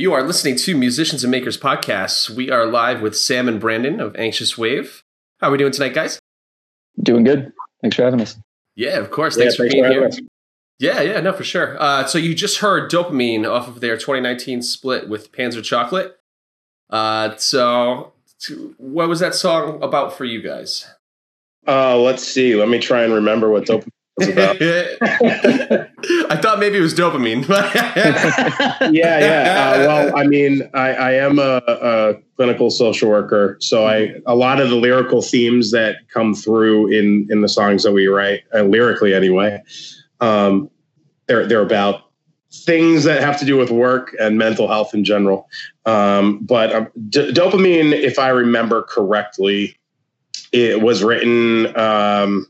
you are listening to Musicians and Makers podcasts. We are live with Sam and Brandon of Anxious Wave. How are we doing tonight, guys? Doing good. Thanks for having us. Yeah, of course. Yeah, Thanks for thanks being for here. us. Yeah, yeah, no, for sure. Uh, so you just heard Dopamine off of their 2019 split with Panzer Chocolate. Uh, so what was that song about for you guys? Uh, let's see. Let me try and remember what dopamine was about. I thought maybe it was dopamine. yeah, yeah. Uh, well, I mean, I, I am a, a clinical social worker, so I a lot of the lyrical themes that come through in in the songs that we write, uh, lyrically anyway, um, they're they're about things that have to do with work and mental health in general. Um, but um, d- dopamine, if I remember correctly, it was written. Um,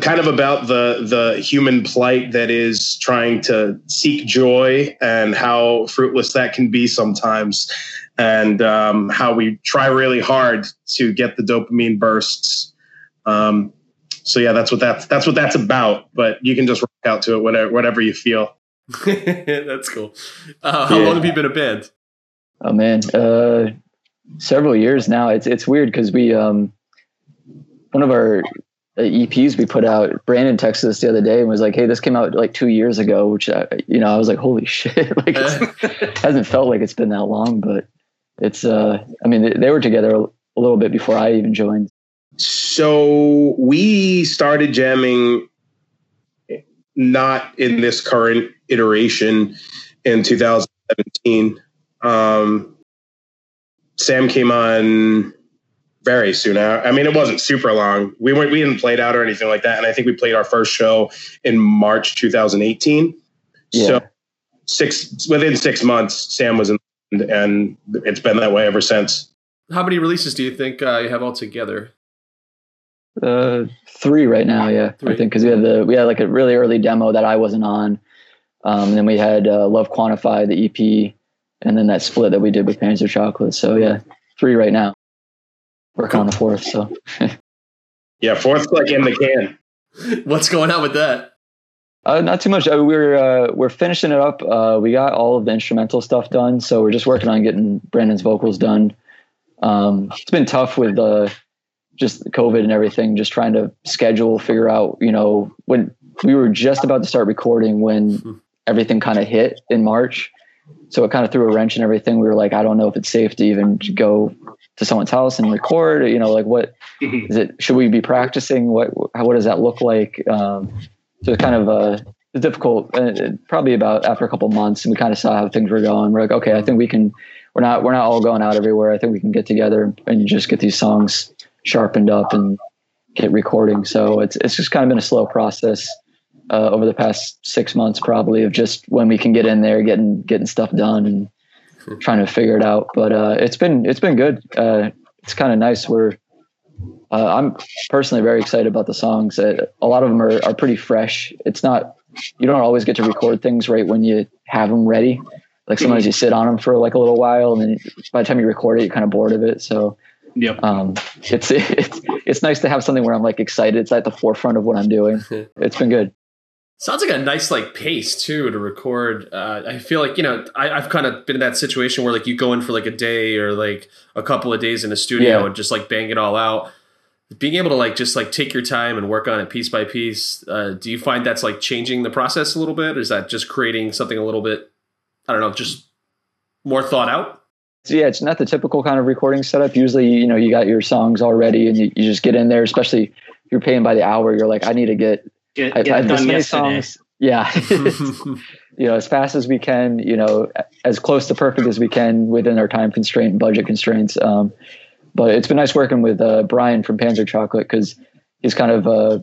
kind of about the the human plight that is trying to seek joy and how fruitless that can be sometimes and um, how we try really hard to get the dopamine bursts um, so yeah that's what that's that's what that's about but you can just rock out to it whatever whatever you feel That's cool. Uh, how Yeah. long have you been a band? Oh man, uh, several years now. It's it's weird because we um, one of our EPs we put out. Brandon texted us the other day and was like, "Hey, this came out like two years ago." Which I, you know, I was like, "Holy shit!" like it hasn't felt like it's been that long, but it's. uh I mean, they, they were together a little bit before I even joined. so we started jamming not in this current iteration in 2017 um, sam came on very soon out i mean it wasn't super long we weren't we didn't play it out or anything like that and i think we played our first show in march 2018 Yeah. so six within six months sam was in and it's been that way ever since How many releases do you think uh, you have all together? Uh, three right now, yeah. Three. I think because we had the we had like a really early demo that I wasn't on, um, and then we had uh, Love Quantify the EP, and then that split that we did with Panzer Chocolate. So yeah, three right now. Working on the fourth. So yeah fourth like in the can What's going on with that? uh, not too much. Uh, we're uh, we're finishing it up. Uh, we got all of the instrumental stuff done, so we're just working on getting Brandon's vocals done. Um, it's been tough with uh, just COVID and everything, just trying to schedule, figure out, you know, when we were just about to start recording when everything kind of hit in March. So it kind of threw a wrench in everything. We were like, I don't know if it's safe to even go to someone's house and record, you know, like what is it, should we be practicing? What, how, what does that look like? Um, so it's kind of, uh, it's difficult, uh, probably about after a couple months and we kind of saw how things were going. We're like, okay, I think we can, we're not, we're not all going out everywhere. I think we can get together and just get these songs sharpened up and get recording. So it's, it's just kind of been a slow process uh, over the past six months, probably of just when we can get in there, getting, getting stuff done and trying to figure it out. But uh, it's been, it's been good. Uh, it's kind of nice. We're, Uh, I'm personally very excited about the songs. Uh, a lot of them are, are pretty fresh. It's not you don't always get to record things right when you have them ready. Like sometimes you sit on them for like a little while, and then by the time you record it, you're kind of bored of it. So Yep. um, it's it's it's nice to have something where I'm like excited. It's at the forefront of what I'm doing. It's been good. Sounds like a nice like pace too to record. Uh, I feel like you know I, I've kind of been in that situation where like you go in for like a day or like a couple of days in the studio Yeah. and just like bang it all out. Being able to like just like take your time and work on it piece by piece. Uh, do you find that's like changing the process a little bit? Or is that just creating something a little bit? I don't know, just more thought out. So yeah, it's not the typical kind of recording setup. Usually, you know, you got your songs already, and you, you just get in there. Especially if you're paying by the hour, you're like, I need to get Get, I, get I, it this done many yesterday. songs. Yeah, you know, as fast as we can, you know, as close to perfect as we can within our time constraint and budget constraints. Um, but it's been nice working with uh, Brian from Panzer Chocolate because he's kind of uh,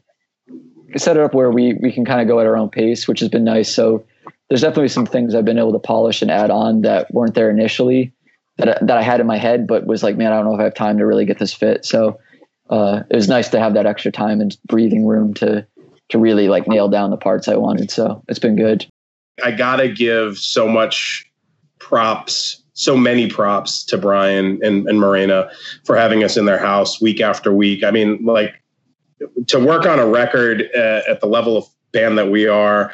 set it up where we we can kind of go at our own pace, which has been nice. So there's definitely some things I've been able to polish and add on that weren't there initially that I, that I had in my head, but was like, man, I don't know if I have time to really get this fit. So uh, it was nice to have that extra time and breathing room to to really like nail down the parts I wanted. So it's been good. I gotta give so much props, so many props to Brian and, and Morena for having us in their house week after week. I mean, like to work on a record uh, at the level of band that we are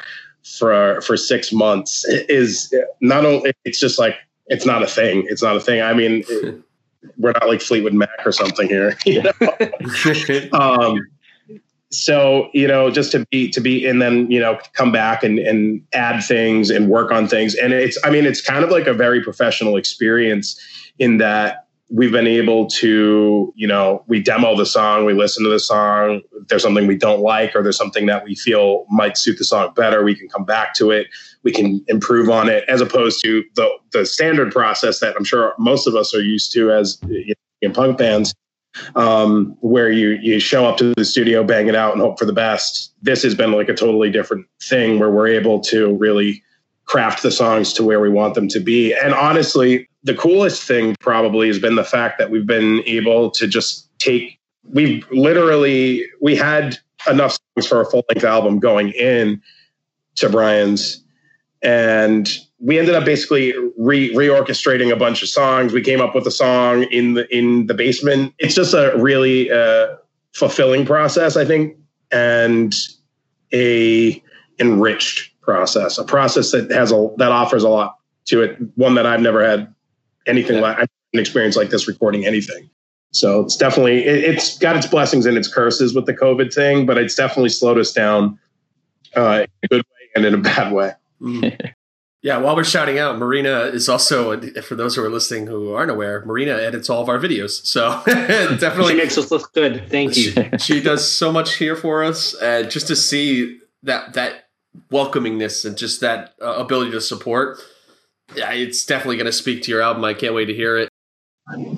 for for six months is not only it's just like it's not a thing. It's not a thing. I mean, it- we're not like Fleetwood Mac or something here. You know? um, so you know just to be to be and then you know come back and and add things and work on things. And it's i mean it's kind of like a very professional experience in that we've been able to you know we demo the song we listen to the song. If there's something we don't like or there's something that we feel might suit the song better we can come back to it. We can improve on it as opposed to the the standard process that i'm sure most of us are used to as you know, in punk bands um, where you you show up to the studio, bang it out, and hope for the best. This has been like a totally different thing where we're able to really craft the songs to where we want them to be. And honestly, the coolest thing probably has been the fact that we've been able to just take. We've literally we had enough songs for a full length album going in to Brian's, and we ended up basically re reorchestrating a bunch of songs. We came up with a song in the in the basement. It's just a really uh, fulfilling process, I think, and a enriched process. A process that has a that offers a lot to it. One that I've never had anything Yeah. like an experience like this recording anything. So it's definitely it, it's got its blessings and its curses with the COVID thing, but it's definitely slowed us down uh, in a good way and in a bad way. Yeah, while we're shouting out, Marina is also, for those who are listening who aren't aware, Marina edits all of our videos. So She definitely, makes us look good. Thank you. she, she does so much here for us. Uh, just to see that that welcomingness and just that uh, ability to support, yeah, it's definitely going to speak to your album. I can't wait to hear it.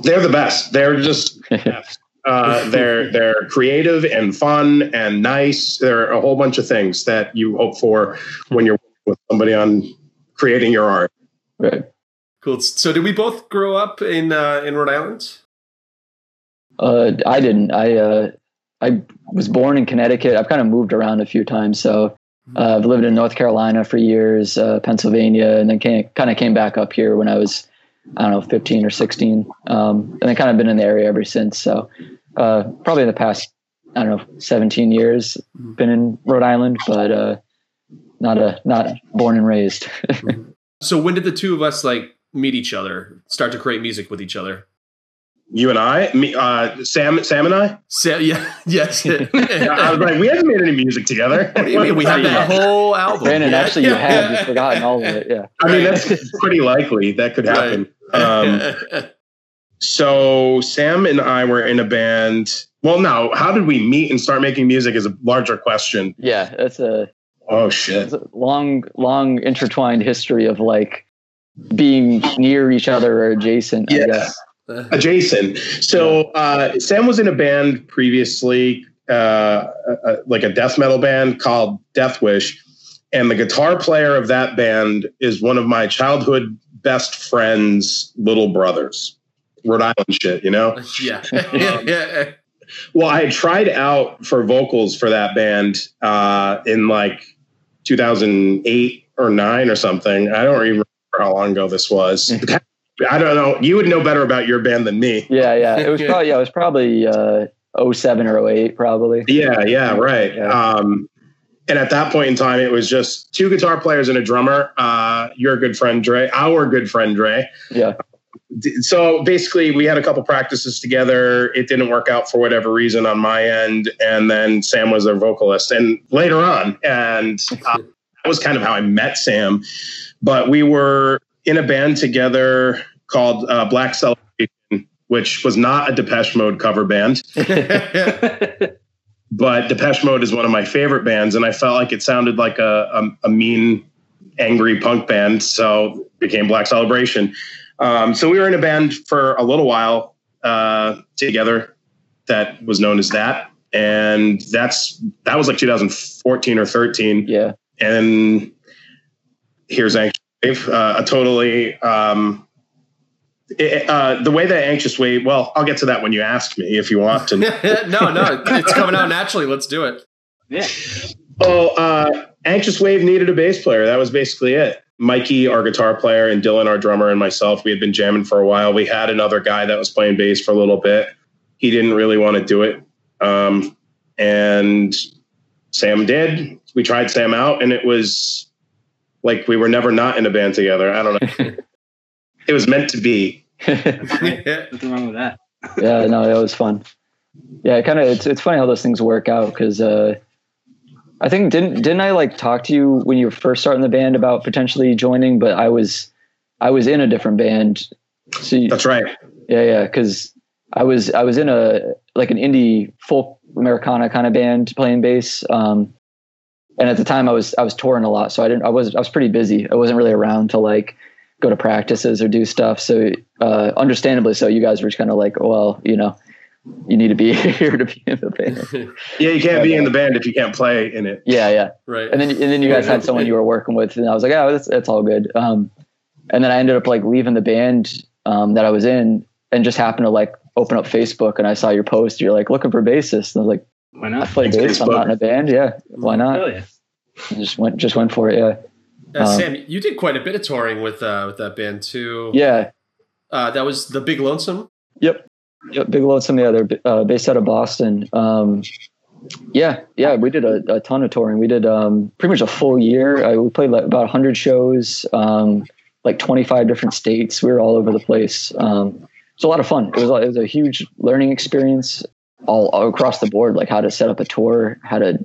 They're the best. They're just uh, they're they're creative and fun and nice. There are a whole bunch of things that you hope for when you're with somebody on creating your art. Right. Cool. So, did we both grow up in uh, in Rhode Island? Uh, I didn't. I uh, I was born in Connecticut. I've kind of moved around a few times. So uh, I've lived in North Carolina for years, uh, Pennsylvania, and then came, kind of came back up here when I was I don't know 15 or 16, um, and I kind of been in the area ever since. So uh, probably in the past I don't know 17 years been in Rhode Island, but uh, not a not born and raised. So, when did the two of us like meet each other, start to create music with each other? You and I, me, uh, Sam, Sam and I. So, yeah, yes. I was like, we haven't made any music together. What do you mean? We have that whole album. Brandon, Yeah. actually, you have you've forgotten all of it. Yeah. I mean, that's pretty likely that could happen. Um, so Sam and I were in a band. Well, no, how did we meet and start making music is a larger question. Yeah, that's a Oh shit. long, long intertwined history of like being near each other or adjacent. I Yeah. guess. Adjacent. So uh, Sam was in a band previously, uh, uh, like a death metal band called Death Wish, and the guitar player of that band is one of my childhood best friends' little brothers. Rhode Island shit, you know. yeah. yeah. Well, I tried out for vocals for that band uh, in like 2008 or nine or something. I don't even remember how long ago this was. I don't know. You would know better about your band than me. Yeah, yeah. It was probably yeah, it was probably uh 07 or 08 probably. Yeah, yeah, right. Yeah. Um, and at that point in time, it was just two guitar players and a drummer. Uh, your good friend Dre, our good friend Dre. Yeah. So basically, we had a couple practices together. It didn't work out for whatever reason on my end, and then Sam was their vocalist. And later on, and uh, that was kind of how I met Sam. But we were in a band together called uh, Black Celebration, which was not a Depeche Mode cover band but Depeche Mode is one of my favorite bands, and I felt like it sounded like a, a, a mean, angry punk band, so it became Black Celebration. Um, so we were in a band for a little while uh, together that was known as that, and that's that was like 2014 or 13, Yeah. and here's Anxious Wave, uh, a totally um, it- uh, the way that Anxious Wave. Well, I'll get to that when you ask me if you want to. no, no, it's coming out naturally. Let's do it. Yeah. Oh, uh, Anxious Wave needed a bass player. That was basically it. Mikey, our guitar player, and Dylan, our drummer, and myself, we had been jamming for a while. We had another guy that was playing bass for a little bit. He didn't really want to do it. Um, and Sam did. We tried Sam out, and it was like we were never not in a band together. I don't know. it was meant to be. Nothing wrong with that. yeah, no, it was fun. Yeah, kind of. It's it's funny how those things work out because uh, I think didn't didn't I like talk to you when you were first starting the band about potentially joining? But I was I was in a different band. So you, That's right. yeah, yeah, because I was I was in a like an indie folk Americana kind of band playing bass. Um, and at the time I was I was touring a lot, so I didn't I was I was pretty busy. I wasn't really around to like go to practices or do stuff. So uh, understandably so, you guys were just kind of like, well, you know, you need to be here to be in the band. Yeah, you can't be in the band if you can't play in it. Yeah, yeah. right. And then and then you guys had someone you were working with, and I was like, oh, that's that's all good. Um, and then I ended up like leaving the band um, that I was in, and just happened to like open up Facebook, and I saw your post. You're like looking for bassist, and I was like, Why not? I not? play Thanks, bass. I'm not in a band. Yeah, why not? Hell yeah. And just went just went for it. Yeah, Uh, um, Sam, you did quite a bit of touring with uh, with that band too. yeah. Uh, that was the Big Lonesome. Yep. Yep. Big Lonesome. Yeah, the other, uh, based out of Boston. Um, yeah, yeah, we did a, a ton of touring. We did um, pretty much a full year. Uh, we played like about 100 shows, um, like 25 different states. We were all over the place. Um, it was a lot of fun. It was, it was a huge learning experience all, all across the board, like how to set up a tour, how to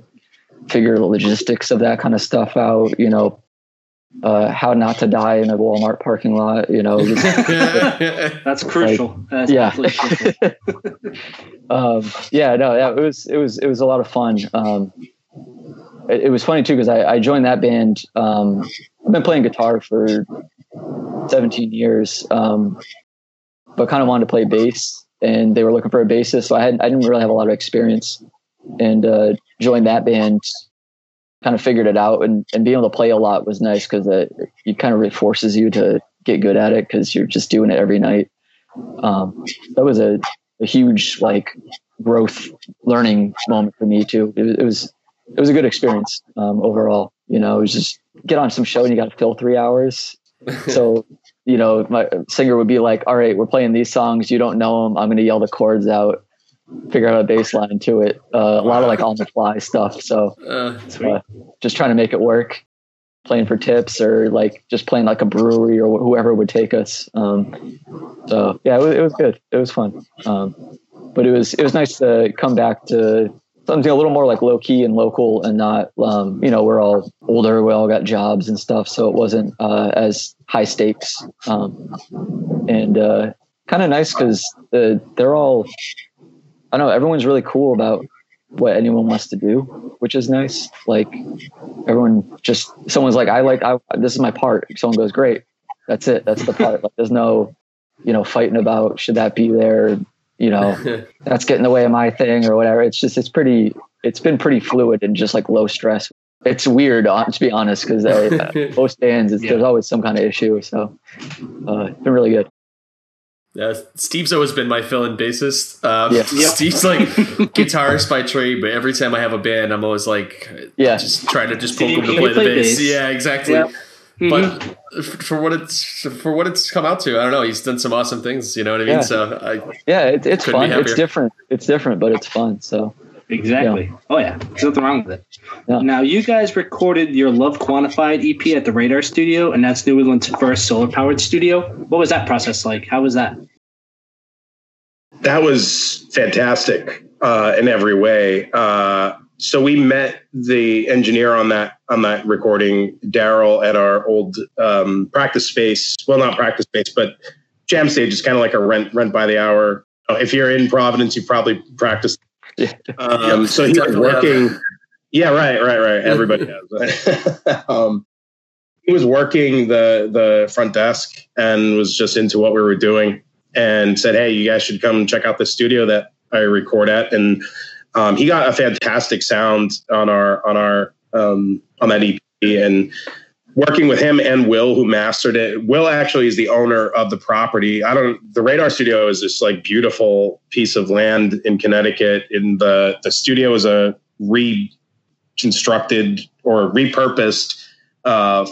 figure the logistics of that kind of stuff out, you know, uh, how not to die in a Walmart parking lot, you know, That's crucial. That's yeah. crucial. um, yeah, no, yeah, it was it was it was a lot of fun. Um, it, it was funny too because I, I joined that band. Um, I've been playing guitar for 17 years, um, but kind of wanted to play bass, and they were looking for a bassist. So I had I didn't really have a lot of experience, and uh, joined that band. Kind of figured it out, and, and being able to play a lot was nice because it, it kind of really forces you to get good at it because you're just doing it every night. Um, that was a a huge like growth learning moment for me too. It, was- it was it was a good experience um, overall. You know, it was just get on some show and you got to fill three hours. So you know, my singer would be like, "All right, we're playing these songs. You don't know them. I'm going to yell the chords out, figure out a bass line to it. Uh, a lot of like on the fly stuff. So Uh, Sweet. just trying to make it work." Playing for tips or like just playing like a brewery or wh- whoever would take us. Um, so yeah, it was, it was good. It was fun. Um, but it was it was nice to come back to something a little more like low key and local and not um, you know we're all older we all got jobs and stuff so it wasn't uh, as high stakes um, and uh, kind of nice because uh, they're all I don't know everyone's really cool about what anyone wants to do which is nice like everyone just someone's like I like I, this is my part someone goes great that's it that's the part like there's no you know fighting about should that be there you know that's getting in the way of my thing or whatever. It's just it's pretty it's been pretty fluid and just like low stress. It's weird uh, to be honest because uh, most bands it's, Yeah. there's always some kind of issue. So uh, it's been really good. Yeah, Steve's always been my fill-in bassist. Um, Yeah. Yep. Steve's like guitarist by trade, but every time I have a band, I'm always like, Yeah. just trying to just poke him to can play the bass. bass? Yeah, exactly. Yep. Mhm. But for what it's for what it's come out to, I don't know. He's done some awesome things. You know what I mean? Yeah. So I, Yeah, it, it's fun. It's different. It's different, but it's fun. So Exactly. Oh yeah, there's nothing wrong with it. Yeah. Now you guys recorded your Love Quantified EP at the Radar Studio, and that's New England's first solar powered studio. What was that process like? How was that? That was fantastic uh, in every way. Uh, so we met the engineer on that on that recording, Daryl, at our old um, practice space. Well, not practice space, but jam stage is kind of like a rent rent by the hour. If you're in Providence, you probably practiced. Yeah. Um, so he was Definitely have. working. Yeah, right, right, right. Everybody has. um, he was working the the front desk and was just into what we were doing and said, "Hey, you guys should come check out the studio that I record at." And um, he got a fantastic sound on our on our um, on that EP and working with him and Will, who mastered it. Will actually is the owner of the property. I don't. The Radar Studio is this like beautiful piece of land in Connecticut. In the the studio is a reconstructed or repurposed uh,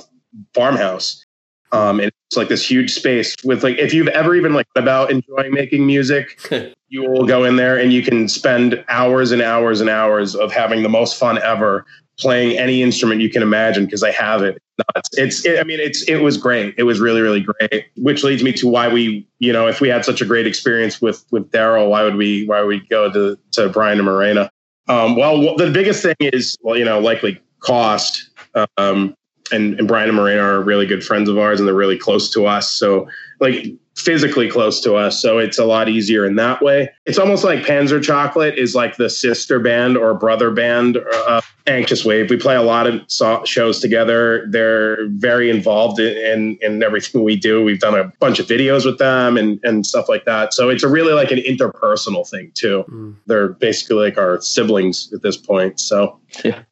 farmhouse. Um, and it's like this huge space with like if you've ever even like about enjoying making music, you will go in there and you can spend hours and hours and hours of having the most fun ever playing any instrument you can imagine because I have it. It's, it's it, I mean it's it was great. It was really really great. Which leads me to why we you know if we had such a great experience with with Daryl, why would we why would we go to to Brian and Morena? Um, well, the biggest thing is well you know likely cost. Um, and, and Brian and Morena are really good friends of ours and they're really close to us. So like physically close to us. So it's a lot easier in that way. It's almost like Panzer Chocolate is like the sister band or brother band, uh, Anxious Wave. We play a lot of so- shows together. They're very involved in, in, in everything we do. We've done a bunch of videos with them and, and stuff like that. So it's a really like an interpersonal thing too. Mm. They're basically like our siblings at this point. So Yeah.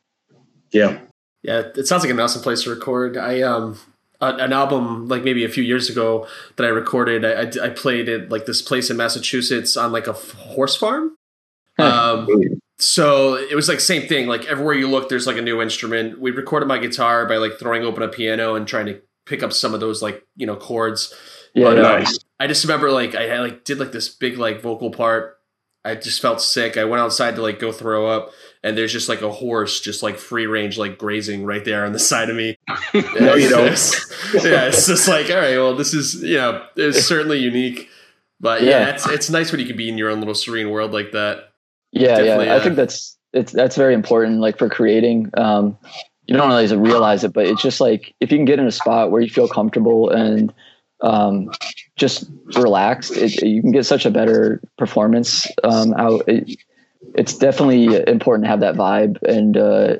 Yeah. Yeah, it sounds like an awesome place to record. I um a- an album like maybe a few years ago that I recorded. I, I, I played at like this place in Massachusetts on like a f- horse farm. Um, so it was like same thing. Like everywhere you look, there's like a new instrument. We recorded my guitar by like throwing open a piano and trying to pick up some of those like you know chords. yeah, But, um, Nice. I just remember like I had, like did like this big like vocal part. I just felt sick. I went outside to like go throw up, and there's just like a horse just like free range like grazing right there on the side of me. No, you don't. It's- yeah, it's just like all right. Well, this is you know it's certainly unique, but yeah, Yeah. it's it's nice when you can be in your own little serene world like that. yeah, definitely, yeah. I uh, think that's it's that's very important. Like for creating, um, you don't always realize it, but it's just like if you can get in a spot where you feel comfortable and um, just relaxed, it, you can get such a better performance um, out. It, it's definitely important to have that vibe, and uh,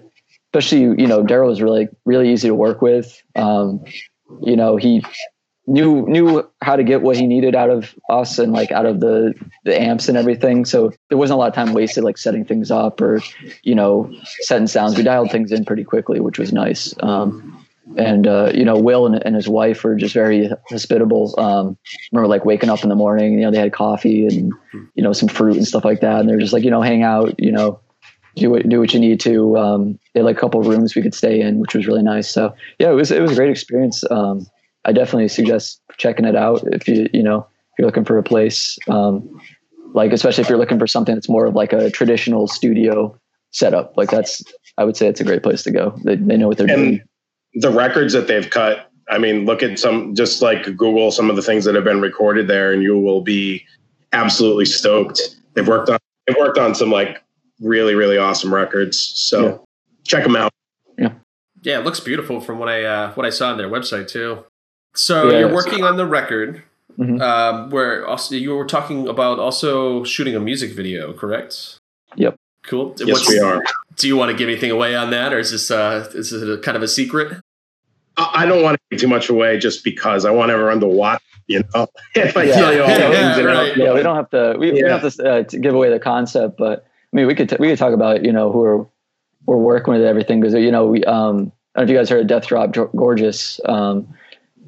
especially you know Daryl was really really easy to work with. Um, you know he knew knew how to get what he needed out of us and like out of the the amps and everything. So there wasn't a lot of time wasted like setting things up or you know setting sounds. We dialed things in pretty quickly, which was nice. Um, and uh, you know, Will and, and his wife were just very hospitable. Um, remember, like waking up in the morning, you know, they had coffee and you know some fruit and stuff like that, and they're just like, you know, hang out, you know, do what do what you need to. Um, they had like a couple of rooms we could stay in, which was really nice. So yeah, it was it was a great experience. Um, I definitely suggest checking it out if you you know if you're looking for a place. Um, like especially if you're looking for something that's more of like a traditional studio setup. Like that's I would say it's a great place to go. They, they know what they're doing. And the records that they've cut, I mean, look at some, just like Google some of the things that have been recorded there, and you will be absolutely stoked. They've worked on, they've worked on some like really, really awesome records. So Yeah. check them out. Yeah, yeah, it looks beautiful from what I uh, what I saw on their website too. So Yeah, you're working on the record, Mhm. um, where also you were talking about also shooting a music video, correct? Yep. Cool. Yes, What's- we are. Do you want to give anything away on that, or is this uh, is it a kind of a secret? I I don't want to give too much away just because I want everyone to watch, you know, if I Yeah. tell you all the Yeah, ins and right. yeah, we don't have to. We, we don't have to, uh, to give away the concept, but I mean, we could t- we could talk about you know who are we're working with everything because you know we um I don't know if you guys heard of Death Drop Gor- Gorgeous. Um,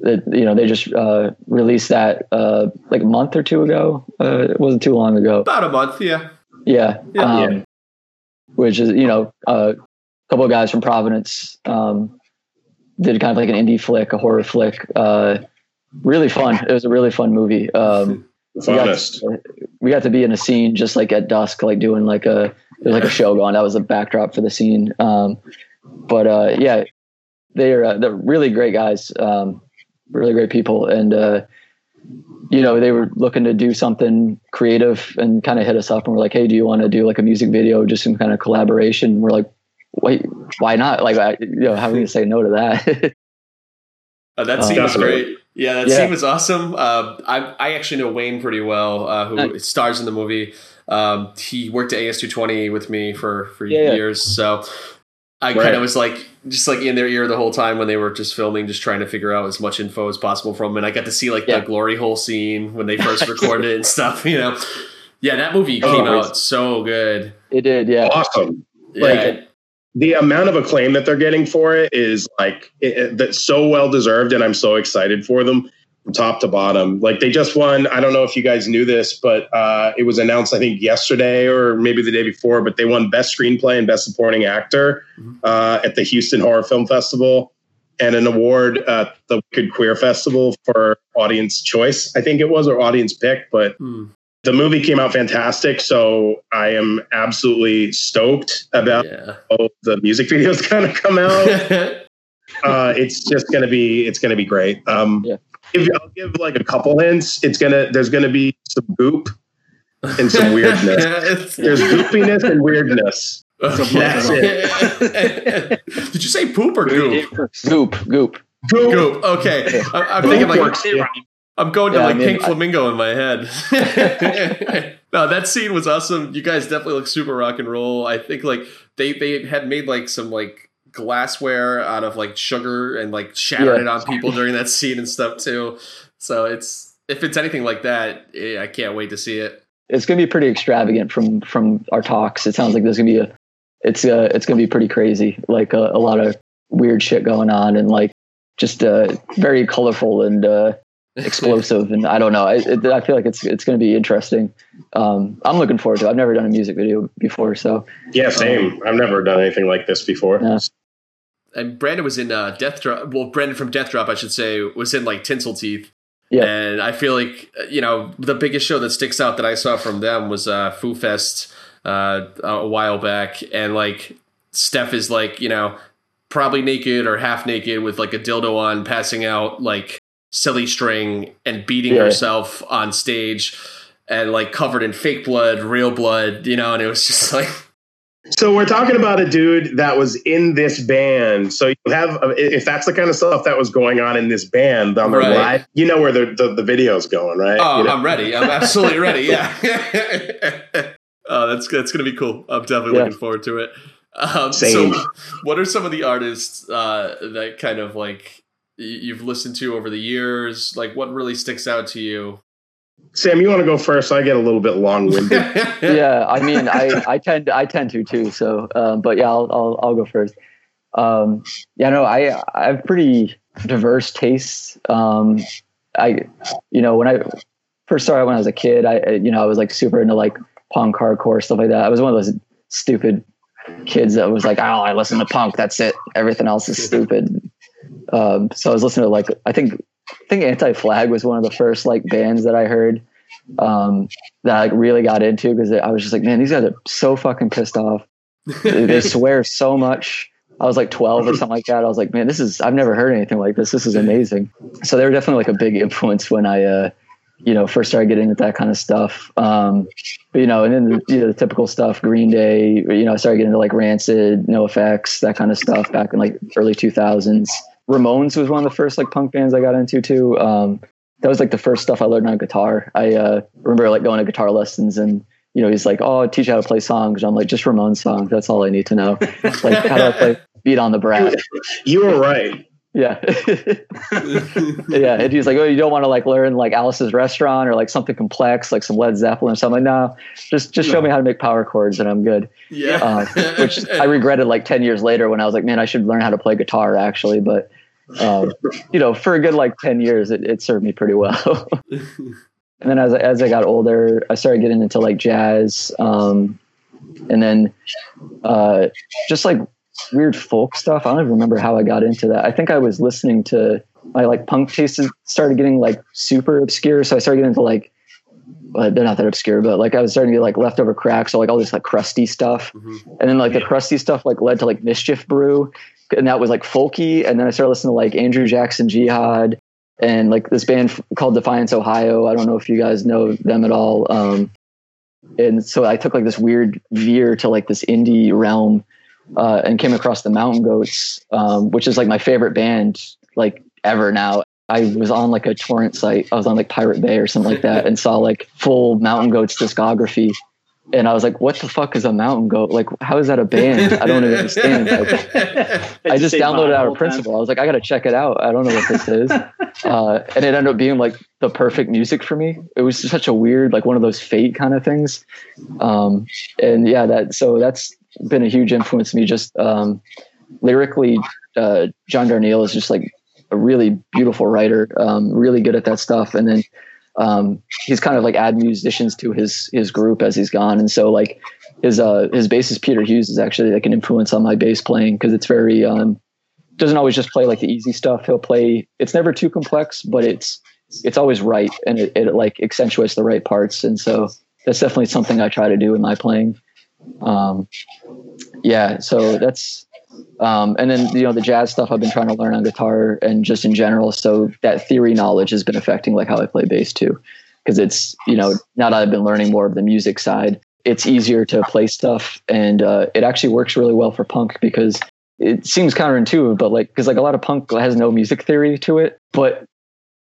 it, you know, they just uh, released that uh, like a month or two ago. Uh, it wasn't too long ago. About a month, yeah. Yeah. Yeah. um, Which is, you know, a couple of guys from Providence um, did kind of like an indie flick, a horror flick. Uh, really fun. It was a really fun movie. Um, we got, funnest. we got to be in a scene just like at dusk, like doing like a there's like a show going. That was a backdrop for the scene. Um, but uh, yeah, they're uh, they're really great guys, um, really great people, and uh, you know they were looking to do something creative and kind of hit us up and we're like, hey, do you want to do like a music video, just some kind of collaboration? We're like, wait, why not? Like, I, you know, how are we gonna say no to that? Uh, that scene was great. Yeah, that Yeah. scene was awesome. Uh, I I actually know Wayne pretty well, uh, who Nice. stars in the movie. Um, he worked at AS220 with me for for Yeah, yeah. years, so I Right. kind of was like just like in their ear the whole time when they were just filming, just trying to figure out as much info as possible from. 'em. And I got to see like Yeah. the glory hole scene when they first recorded it and stuff. You know, yeah, that movie Oh, came nice. out so good. it did, yeah. Awesome. Yeah, Like, the amount of acclaim that they're getting for it is like it, it- that's so well deserved and i'm so excited for them from top to bottom like they just won i don't know if you guys knew this but uh, it was announced i think yesterday or maybe the day before but they won best screenplay and best supporting actor Mhm. uh, at the houston horror film festival and an award at the Wicked queer festival for audience choice i think it was or audience pick but Hmm. the movie came out fantastic so i am absolutely stoked about yeah. how the music videos kind of come out. uh, it's just gonna be it's gonna be great. Um, Yeah. If, I'll give like a couple hints. It's gonna there's gonna be some goop and some weirdness. There's goopiness and weirdness. That's it. Did you say poop or goop? Goop, goop. Goop. Goop. Okay, I, I'm Goop thinking like works. I'm going to Yeah, I like mean, Pink I- Flamingo in my head. no, that scene was awesome. You guys definitely look super rock and roll. I think like they they had made like some like glassware out of like sugar and like shattered Yeah. it on people during that scene and stuff too. So it's if it's anything like that, eh, I can't wait to see it. it's going to be pretty extravagant from from our talks. It sounds like there's going to be a it's uh it's going to be pretty crazy, like a, a lot of weird shit going on and like just uh very colorful and uh explosive and I don't know. I it, I feel like it's it's going to be interesting. Um I'm looking forward to. it. I've never done a music video before, so Yeah, same. I've never done anything like this before. Yeah. And Brandon was in uh, Death Drop. Well, Brandon from Death Drop, I should say, was in like Tinsel Teeth. Yeah. And I feel like you know the biggest show that sticks out that I saw from them was uh, Foo Fest uh, a while back, and like Steph is like you know probably naked or half naked with like a dildo on, passing out like silly string and beating Yeah. herself on stage. And like covered in fake blood, real blood, you know, and it was just like, So we're talking about a dude that was in this band. So you have, if that's the kind of stuff that was going on in this band on their Right. live, you know where the, the, the video's going, right? Oh, You know? I'm ready. I'm absolutely ready. Yeah. oh, that's that's gonna be cool. I'm definitely Yeah. looking forward to it. Um, Same. So, what are some of the artists uh, that kind of like you've listened to over the years? Like, what really sticks out to you? Sam, you want to go first? I get a little bit long winded. yeah, I mean, I, I tend I tend to too. So, um, but yeah, I'll, I'll I'll go first. Um, yeah, no, I I have pretty diverse tastes. Um, I, you know, when I first started when I was a kid, I I- you know I was like super into like punk, hardcore stuff like that. I was one of those stupid kids that was like, oh, I listen to punk. That's it. Everything else is stupid. Um, so I was listening to like I think I think Anti Flag was one of the first like bands that I heard um, that I like, really got into because I was just like, man, these guys are so fucking pissed off. They, swear so much. I was like 12 or something like that. I was like, man, this is, I've never heard anything like this. This is amazing. So they were definitely like a big influence when I, uh, you know, first started getting into that kind of stuff. Um, but, you know, and then the, you know, the typical stuff, Green Day, you know, I started getting into like Rancid, NOFX, that kind of stuff back in like early 2000s. Ramones was one of the first like punk bands I got into too. Um, that was like the first stuff I learned on guitar. I uh, remember like going to guitar lessons and you know he's like, "Oh, I'll teach you how to play songs." And I'm like, "Just Ramones songs. That's all I need to know." like how do I play "Beat on the Brat"? you were right. Yeah, yeah. And he's like, "Oh, you don't want to like learn like Alice's Restaurant or like something complex like some Led Zeppelin or something." Like, no, just just show me how to make power chords and I'm good. yeah. Uh, which I regretted like ten years later when I was like, "Man, I should learn how to play guitar." Actually, but um, you know, for a good like ten years, it, it served me pretty well. and then as as I got older, I started getting into like jazz, um, and then uh, just like weird folk stuff. I don't even remember how I got into that. I think I was listening to my like punk tastes started getting like super obscure, so I started getting into like uh, they're not that obscure, but like I was starting to get like leftover cracks, so like all this like crusty stuff, Mhm. and then like the crusty stuff like led to like Mischief Brew, and that was like folky, and then I started listening to like Andrew Jackson Jihad, and like this band called Defiance Ohio. I don't know if you guys know them at all. Um, and so I took like this weird veer to like this indie realm, uh, and came across the Mountain Goats, um, which is like my favorite band like ever now. I was on like a torrent site. I was on like Pirate Bay or something like that and saw like full Mountain Goats discography. And I was like, what the fuck is a mountain goat? Like, how is that a band? I don't even understand. Like, I just downloaded out of principle. I was like, I got to check it out. I don't know what this is. Uh, and it ended up being like the perfect music for me. It was such a weird, like one of those fate kind of things. Um, and yeah, that, so that's been a huge influence to me. Just, um, lyrically, uh, John Darnielle is just like a really beautiful writer, um, really good at that stuff. And then, um, he's kind of like add musicians to his, his group as he's gone. And so like his, uh, his bassist Peter Hughes is actually like an influence on my bass playing. Cause it's very, um, doesn't always just play like the easy stuff. He'll play, it's never too complex, but it's, it's always right. And it, it like accentuates the right parts. And so that's definitely something I try to do in my playing. Um, yeah. So that's, um, and then you know the jazz stuff I've been trying to learn on guitar and just in general. So that theory knowledge has been affecting like how I play bass too, because it's you know now that I've been learning more of the music side, it's easier to play stuff, and uh, it actually works really well for punk because it seems counterintuitive, but like because like a lot of punk has no music theory to it, but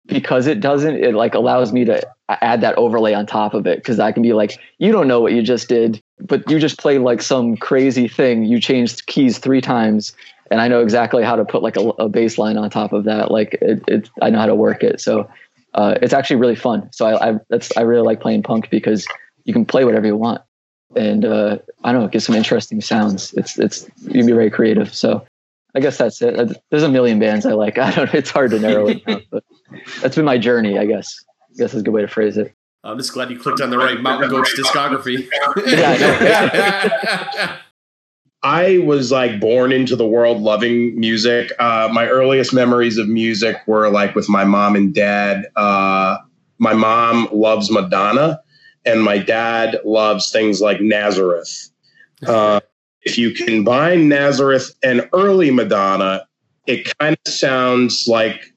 because it doesn't, it like allows me to add that overlay on top of it because I can be like, you don't know what you just did, but you just played like some crazy thing. You changed keys three times, and I know exactly how to put like a, a on top of that. Like it, it I know how to work it. So uh, it's actually really fun. So I, I that's I really like playing punk because you can play whatever you want, and uh, I don't know, get some interesting sounds. It's it's you can be very creative. So I guess that's it. Uh, There's a million bands I like. I don't. Know. It's hard to narrow it down, but that's been my journey. I guess. I guess is a good way to phrase it. I'm just glad you clicked on the right Mountain Goats discography. I was like born into the world loving music. Uh, my earliest memories of music were like with my mom and dad. Uh, my mom loves Madonna, and my dad loves things like Nazareth. Uh, if you combine Nazareth and early Madonna, it kind of sounds like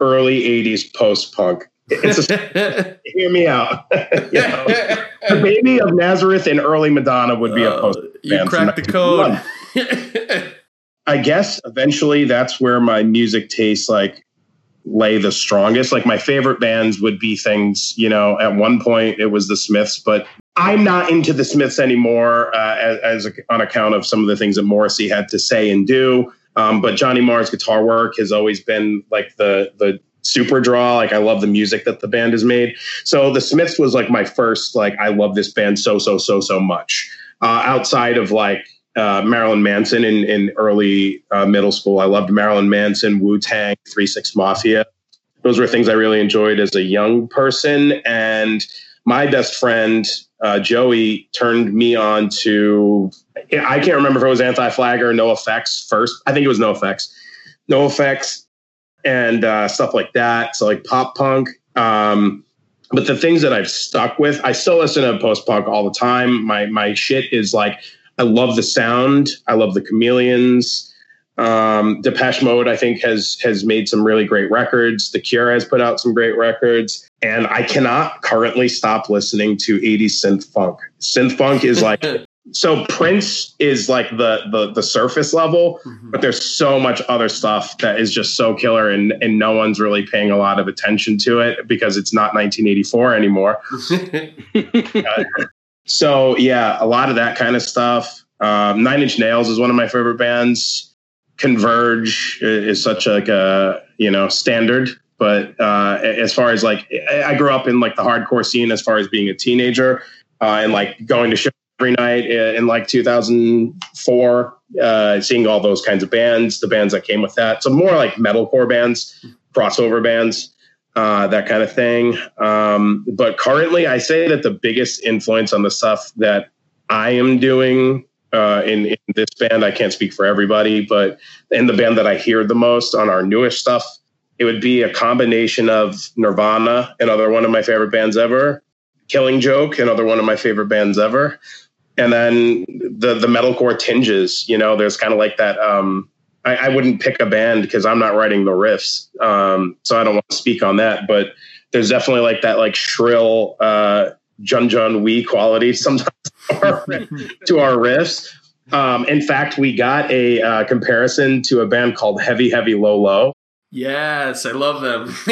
early 80s post punk. A, hear me out. you know, the baby of Nazareth and early Madonna would be a Uh, post. you cracked the code. I guess eventually that's where my music tastes like lay the strongest. Like my favorite bands would be things, you know, at one point it was the Smiths, but I'm not into the Smiths anymore uh, as, as a, on account of some of the things that Morrissey had to say and do. Um, but Johnny Marr's guitar work has always been like the the super draw. Like I love the music that the band has made. So the Smiths was like my first like I love this band so so so so much. Uh, outside of like uh, Marilyn Manson in, in early uh, middle school. I loved Marilyn Manson, Wu Tang, Three Six Mafia. Those were things I really enjoyed as a young person. And my best friend uh, Joey turned me on to. I can't remember if it was Anti Flag or NOFX first. I think it was NOFX. No Effects and uh, stuff like that. So like pop punk. Um, but the things that I've stuck with, I still listen to post punk all the time. My my shit is like I love the sound. I love the Chameleons. Um, Depeche Mode, I think, has has made some really great records. The Cure has put out some great records, and I cannot currently stop listening to 80s synth funk. Synth funk is like so. Prince is like the the the surface level, but there's so much other stuff that is just so killer, and and no one's really paying a lot of attention to it because it's not 1984 anymore. So yeah, a lot of that kind of stuff. Um, Nine Inch Nails is one of my favorite bands. Converge is such like a you know standard, but uh, as far as like I grew up in like the hardcore scene as far as being a teenager uh, and like going to shows every night in, in like 2004, uh, seeing all those kinds of bands, the bands that came with that. So more like metalcore bands, crossover bands, uh, that kind of thing. Um, but currently, I say that the biggest influence on the stuff that I am doing uh, in, in this band, I can't speak for everybody, but in the band that I hear the most on our newest stuff, it would be a combination of Nirvana, another one of my favorite bands ever, Killing Joke, another one of my favorite bands ever, and then the the metalcore tinges. You know, there's kind of like that. Um, I, I, wouldn't pick a band because I'm not writing the riffs, um, so I don't want to speak on that. But there's definitely like that like shrill uh, Jun Jun Wee quality sometimes to our, to our riffs. Um, in fact, we got a uh, comparison to a band called Heavy Heavy Low Low. Yes, I love them.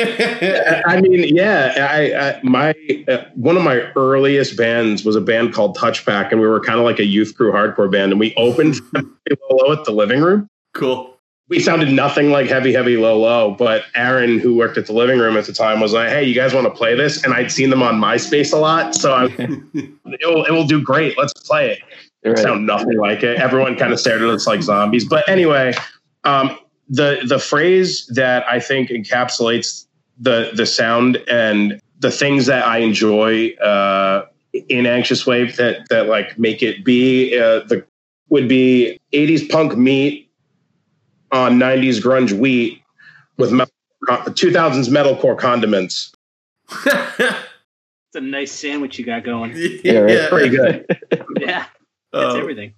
I mean, yeah, I, I my uh, one of my earliest bands was a band called Touchpack, and we were kind of like a youth crew hardcore band, and we opened Low Low at the living room. Cool. We sounded nothing like Heavy Heavy Low Low, but Aaron, who worked at the living room at the time, was like, "Hey, you guys want to play this?" And I'd seen them on MySpace a lot, so I, it, will, it will do great. Let's play it. Right. Sound nothing like it. Everyone kind of stared at us like zombies. But anyway, um, the the phrase that I think encapsulates the the sound and the things that I enjoy uh, in Anxious Wave that that like make it be uh, the would be 80s punk meat on 90s grunge wheat with metal, 2000s metalcore condiments. it's a nice sandwich you got going. Yeah, right. pretty good. yeah, that's um, everything.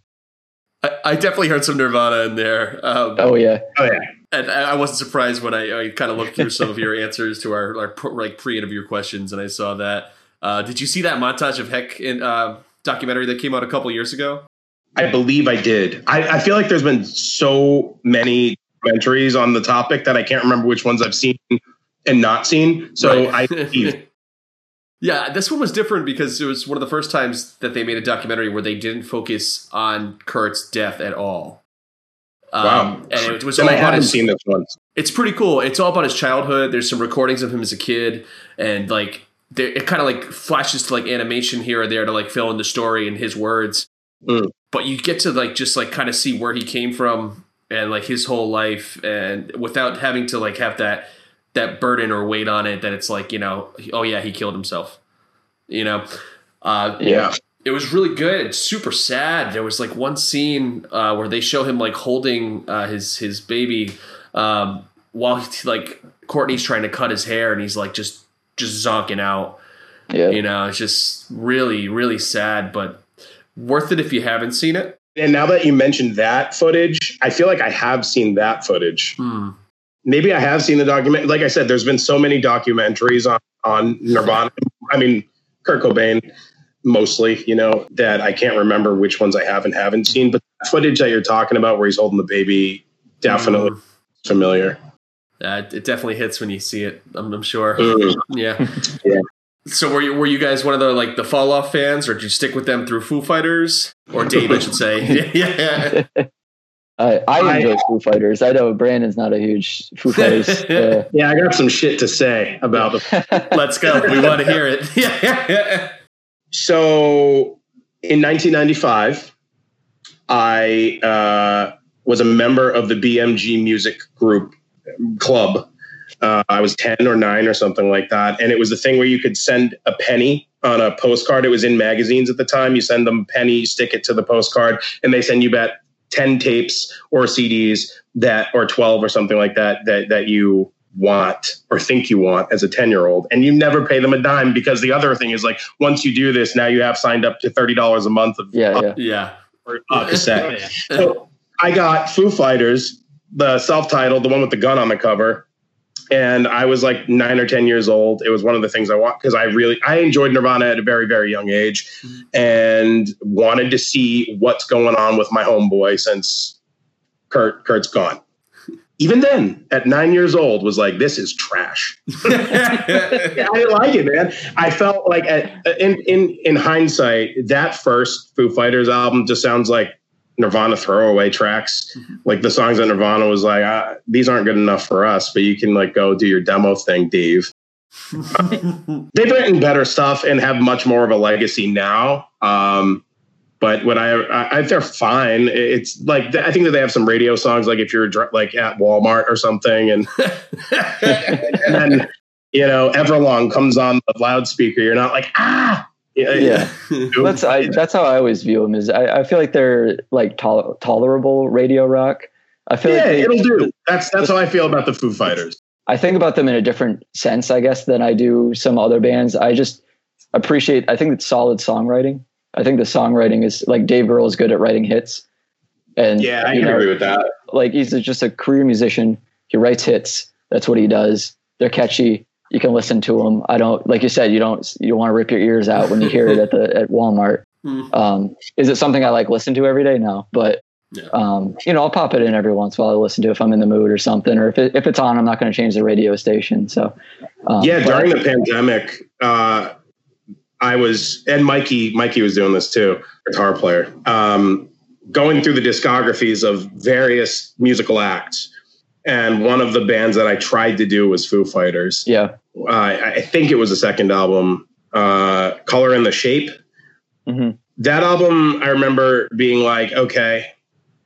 I, I definitely heard some Nirvana in there. Um, oh yeah, oh yeah. And I wasn't surprised when I, I kind of looked through some of your answers to our, our like pre-interview questions, and I saw that. Uh, did you see that montage of Heck in uh, documentary that came out a couple years ago? I believe I did. I, I, feel like there's been so many documentaries on the topic that I can't remember which ones I've seen and not seen. So right. I Yeah, this one was different because it was one of the first times that they made a documentary where they didn't focus on Kurt's death at all. Um, wow! And it was all I haven't his, seen this one. It's pretty cool. It's all about his childhood. There's some recordings of him as a kid, and like it kind of like flashes to like animation here or there to like fill in the story and his words. Mm. But you get to like just like kind of see where he came from and like his whole life, and without having to like have that that burden or weight on it that it's like you know oh yeah he killed himself you know? Uh, yeah. it was really good. It's super sad. There was like one scene uh, where they show him like holding uh, his his baby um, while he, like courtney's trying to cut his hair and he's like just just zonking out. Yeah. You know it's just really really sad but worth it if you haven't seen it. And now that you mentioned that footage i feel like i have seen that footage. Hmm maybe I have seen the document. Like I said, there's been so many documentaries on on Nirvana. I mean, Kurt Cobain mostly, you know, that I can't remember which ones I have and haven't seen. But footage that you're talking about, where he's holding the baby, definitely mm. familiar. Uh, it definitely hits when you see it. I'm, I'm sure. Mm. Yeah. yeah. So were you were you guys one of the like the fall off fans, or did you stick with them through Foo Fighters or Dave? I should say. yeah. I, I enjoy I, Foo Fighters. I know Brandon's not a huge Foo Fighters. Uh, yeah, I got some shit to say about them. Let's go. We want to hear it. yeah. So in 1995, I uh, was a member of the BMG Music Group Club. Uh, I was 10 or 9 or something like that. And it was the thing where you could send a penny on a postcard. It was in magazines at the time. You send them a penny, you stick it to the postcard, and they send you back 10 tapes or CDs that or 12 or something like that that that you want or think you want as a 10 year old and you never pay them a dime because the other thing is like once you do this now you have signed up to $30 a month of yeah yeah, yeah. Or, uh, cassette. so I got Foo Fighters the self-titled the one with the gun on the cover and I was like nine or ten years old. It was one of the things I want because I really I enjoyed Nirvana at a very very young age, mm-hmm. and wanted to see what's going on with my homeboy since Kurt Kurt's gone. Even then, at nine years old, was like this is trash. I didn't like it, man. I felt like at, in in in hindsight, that first Foo Fighters album just sounds like Nirvana throwaway tracks. Mm-hmm. Like the songs that Nirvana was like, ah, these aren't good enough for us, but you can like go do your demo thing, Dave. They've written better stuff and have much more of a legacy now. Um, But when I, I, I they're fine. It's like I think that they have some radio songs, like if you're like at Walmart or something, and and then you know Everlong comes on the loudspeaker. You're not like ah. Yeah, that's I, that's how I always view them. Is I, I feel like they're like tol- tolerable radio rock. I feel yeah, like they, it'll do. That's that's how I feel about the Foo Fighters. I think about them in a different sense, I guess, than I do some other bands. I just appreciate. I think it's solid songwriting. I think the songwriting is like Dave Grohl is good at writing hits, and Yeah, I you know, agree with that. like he's just a career musician. He writes hits. That's what he does. They're catchy. You can listen to them. I don't like you said. You don't. You don't want to rip your ears out when you hear it at the at Walmart. Hmm. Um, is it something I like listen to every day? No, but Yeah. um, you know, I'll pop it in every once in a while. I listen to it if I'm in the mood or something, or if it, if it's on, I'm not going to change the radio station. So um, yeah, but- during the pandemic, uh, I was and Mikey Mikey was doing this too, guitar player. Um, going through the discographies of various musical acts, and one of the bands that I tried to do was Foo Fighters. yeah, Uh, I think it was the second album, uh, Color and the Shape. hmm That album, I remember being like, okay,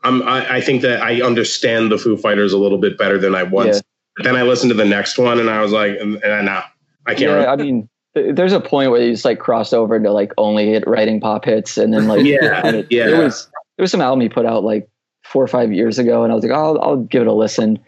I'm, I, I think that I understand the Foo Fighters a little bit better than I once. Yeah. But then I listened to the next one, and I was like, and, and nah, I can't. yeah. I mean, there's a point where you just like crossed over to like only hit writing pop hits, and then like Yeah, it, yeah. There was there was some album he put out like four or five years ago, and I was like, oh, I'll, I'll give it a listen.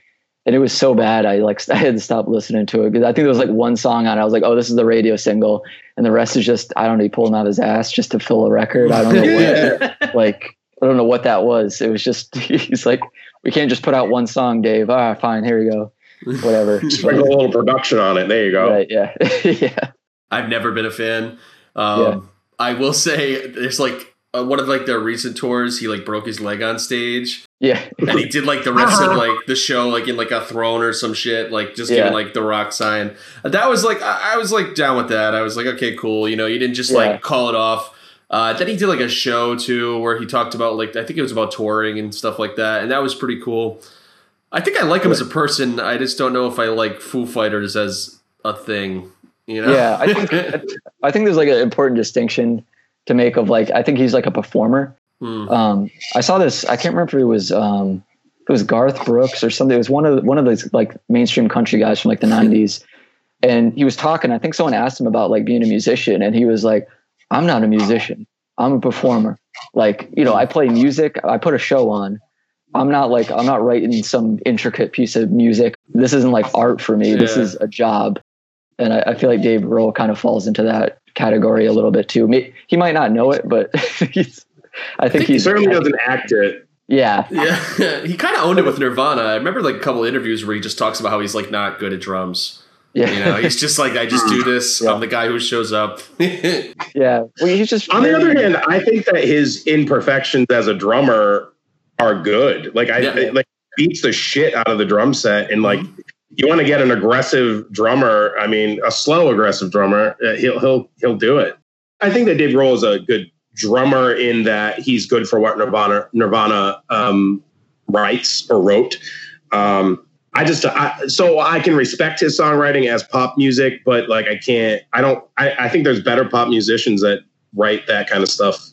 And it was so bad, I like I had to stop listening to it because I think there was like one song on. it. I was like, oh, this is the radio single, and the rest is just I don't know, he pulled him out his ass just to fill a record. I don't know what like I don't know what that was. It was just he's like, we can't just put out one song, Dave. Ah, fine, here we go, whatever. Sprinkle a little production on it. There you go. right? Yeah, yeah, I've never been a fan. Um, Yeah. I will say there's like uh, one of like their recent tours. He like broke his leg on stage, yeah. and he did like the rest of like the show like in like a throne or some shit, like just Yeah. giving like the rock sign. That was like I, I was like down with that. I was like, okay, cool. You know, you didn't just Yeah. like call it off. Uh, then he did like a show too where he talked about like I think it was about touring and stuff like that, and that was pretty cool. I think I like him as a person. I just don't know if I like Foo Fighters as a thing. You know? Yeah, I think I think there's like an important distinction to make of like I think he's like a performer. Hmm. Um, I saw this. I can't remember if it was um, it was Garth Brooks or something. It was one of the, one of those like mainstream country guys from like the '90s, and he was talking. I think someone asked him about like being a musician, and he was like, "I'm not a musician. I'm a performer. Like you know, I play music. I put a show on." I'm not like I'm not writing some intricate piece of music. This isn't like art for me. This is a job and I, I feel like Dave Grohl kind of falls into that category a little bit too. He might not know it, but he's. I think, He he's certainly doesn't act it. Yeah, Yeah, he kind of owned it with Nirvana. I remember like a couple of interviews where he just talks about how he's like not good at drums. yeah, You know, he's just like, I just do this. Yeah. I'm the guy who shows up. yeah. Well, he's just On the other hand, I think that his imperfections as a drummer are good. Like I Yeah. like beats the shit out of the drum set, and like Mm-hmm. you want to get an aggressive drummer. I mean, a slow aggressive drummer. uh, He'll he'll he'll do it. I think that Dave Grohl is a good drummer in that he's good for what Nirvana Nirvana um, writes or wrote. Um, I just I, so I can respect his songwriting as pop music, but like I can't. I don't. I, I think there's better pop musicians that write that kind of stuff.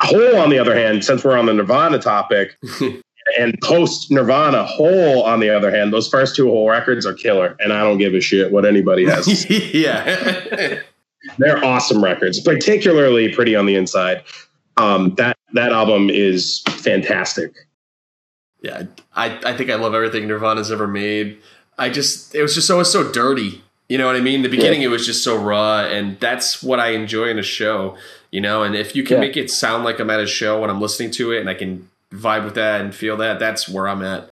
Hole, on the other hand, since we're on the Nirvana topic, and post Nirvana, Hole, on the other hand, those first two Hole records are killer, and I don't give a shit what anybody has. yeah. They're awesome records, particularly Pretty on the Inside. Um, that that album is fantastic. yeah. I, I think I love everything Nirvana's ever made. I just, it was just always so dirty. You know what I mean? The beginning, it was just so raw, and that's what I enjoy in a show. You know, and if you can Yeah. make it sound like I'm at a show when I'm listening to it, and I can vibe with that and feel that, that's where I'm at.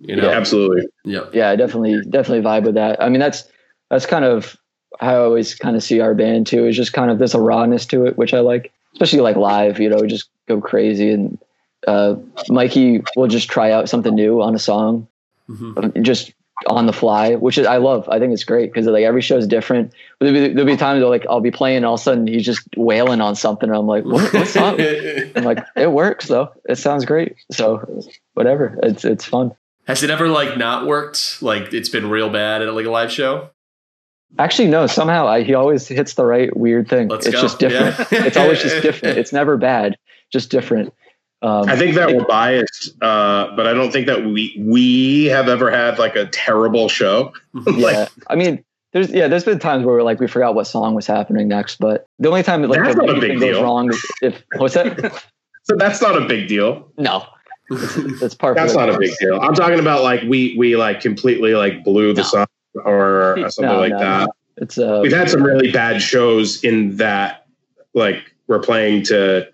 You know? Absolutely. Yeah. yeah, I definitely definitely vibe with that. I mean, that's that's kind of how I always kind of see our band too. Is just kind of there's a rawness to it, which I like, especially like live. You know, just go crazy and uh, Mikey will just try out something new on a song, Mhm. just on the fly, which is I love. I think it's great because like every show is different. There'll be, there'll be times where like I'll be playing, and all of a sudden he's just wailing on something, and I'm like, what, what song? I'm like, it works though. It sounds great. So whatever, it's it's fun. Has it ever like not worked? Like it's been real bad at like a live show? Actually, no. Somehow I, he always hits the right weird thing. Let's it's go. just different. Yeah. it's always just different. It's never bad. just different. Um, I think that we're biased, uh, but I don't think that we we have ever had like a terrible show. like yeah, I mean, there's yeah, there's been times where like we forgot what song was happening next, but the only time that like That's not a anything big goes deal. wrong is if what's that? so that's not a big deal. no, it's, it's part. That's of not a big deal. I'm talking about like we we like completely like blew the No. song or something No, like no, that. no. It's uh, We've had some really bad shows in that like we're playing to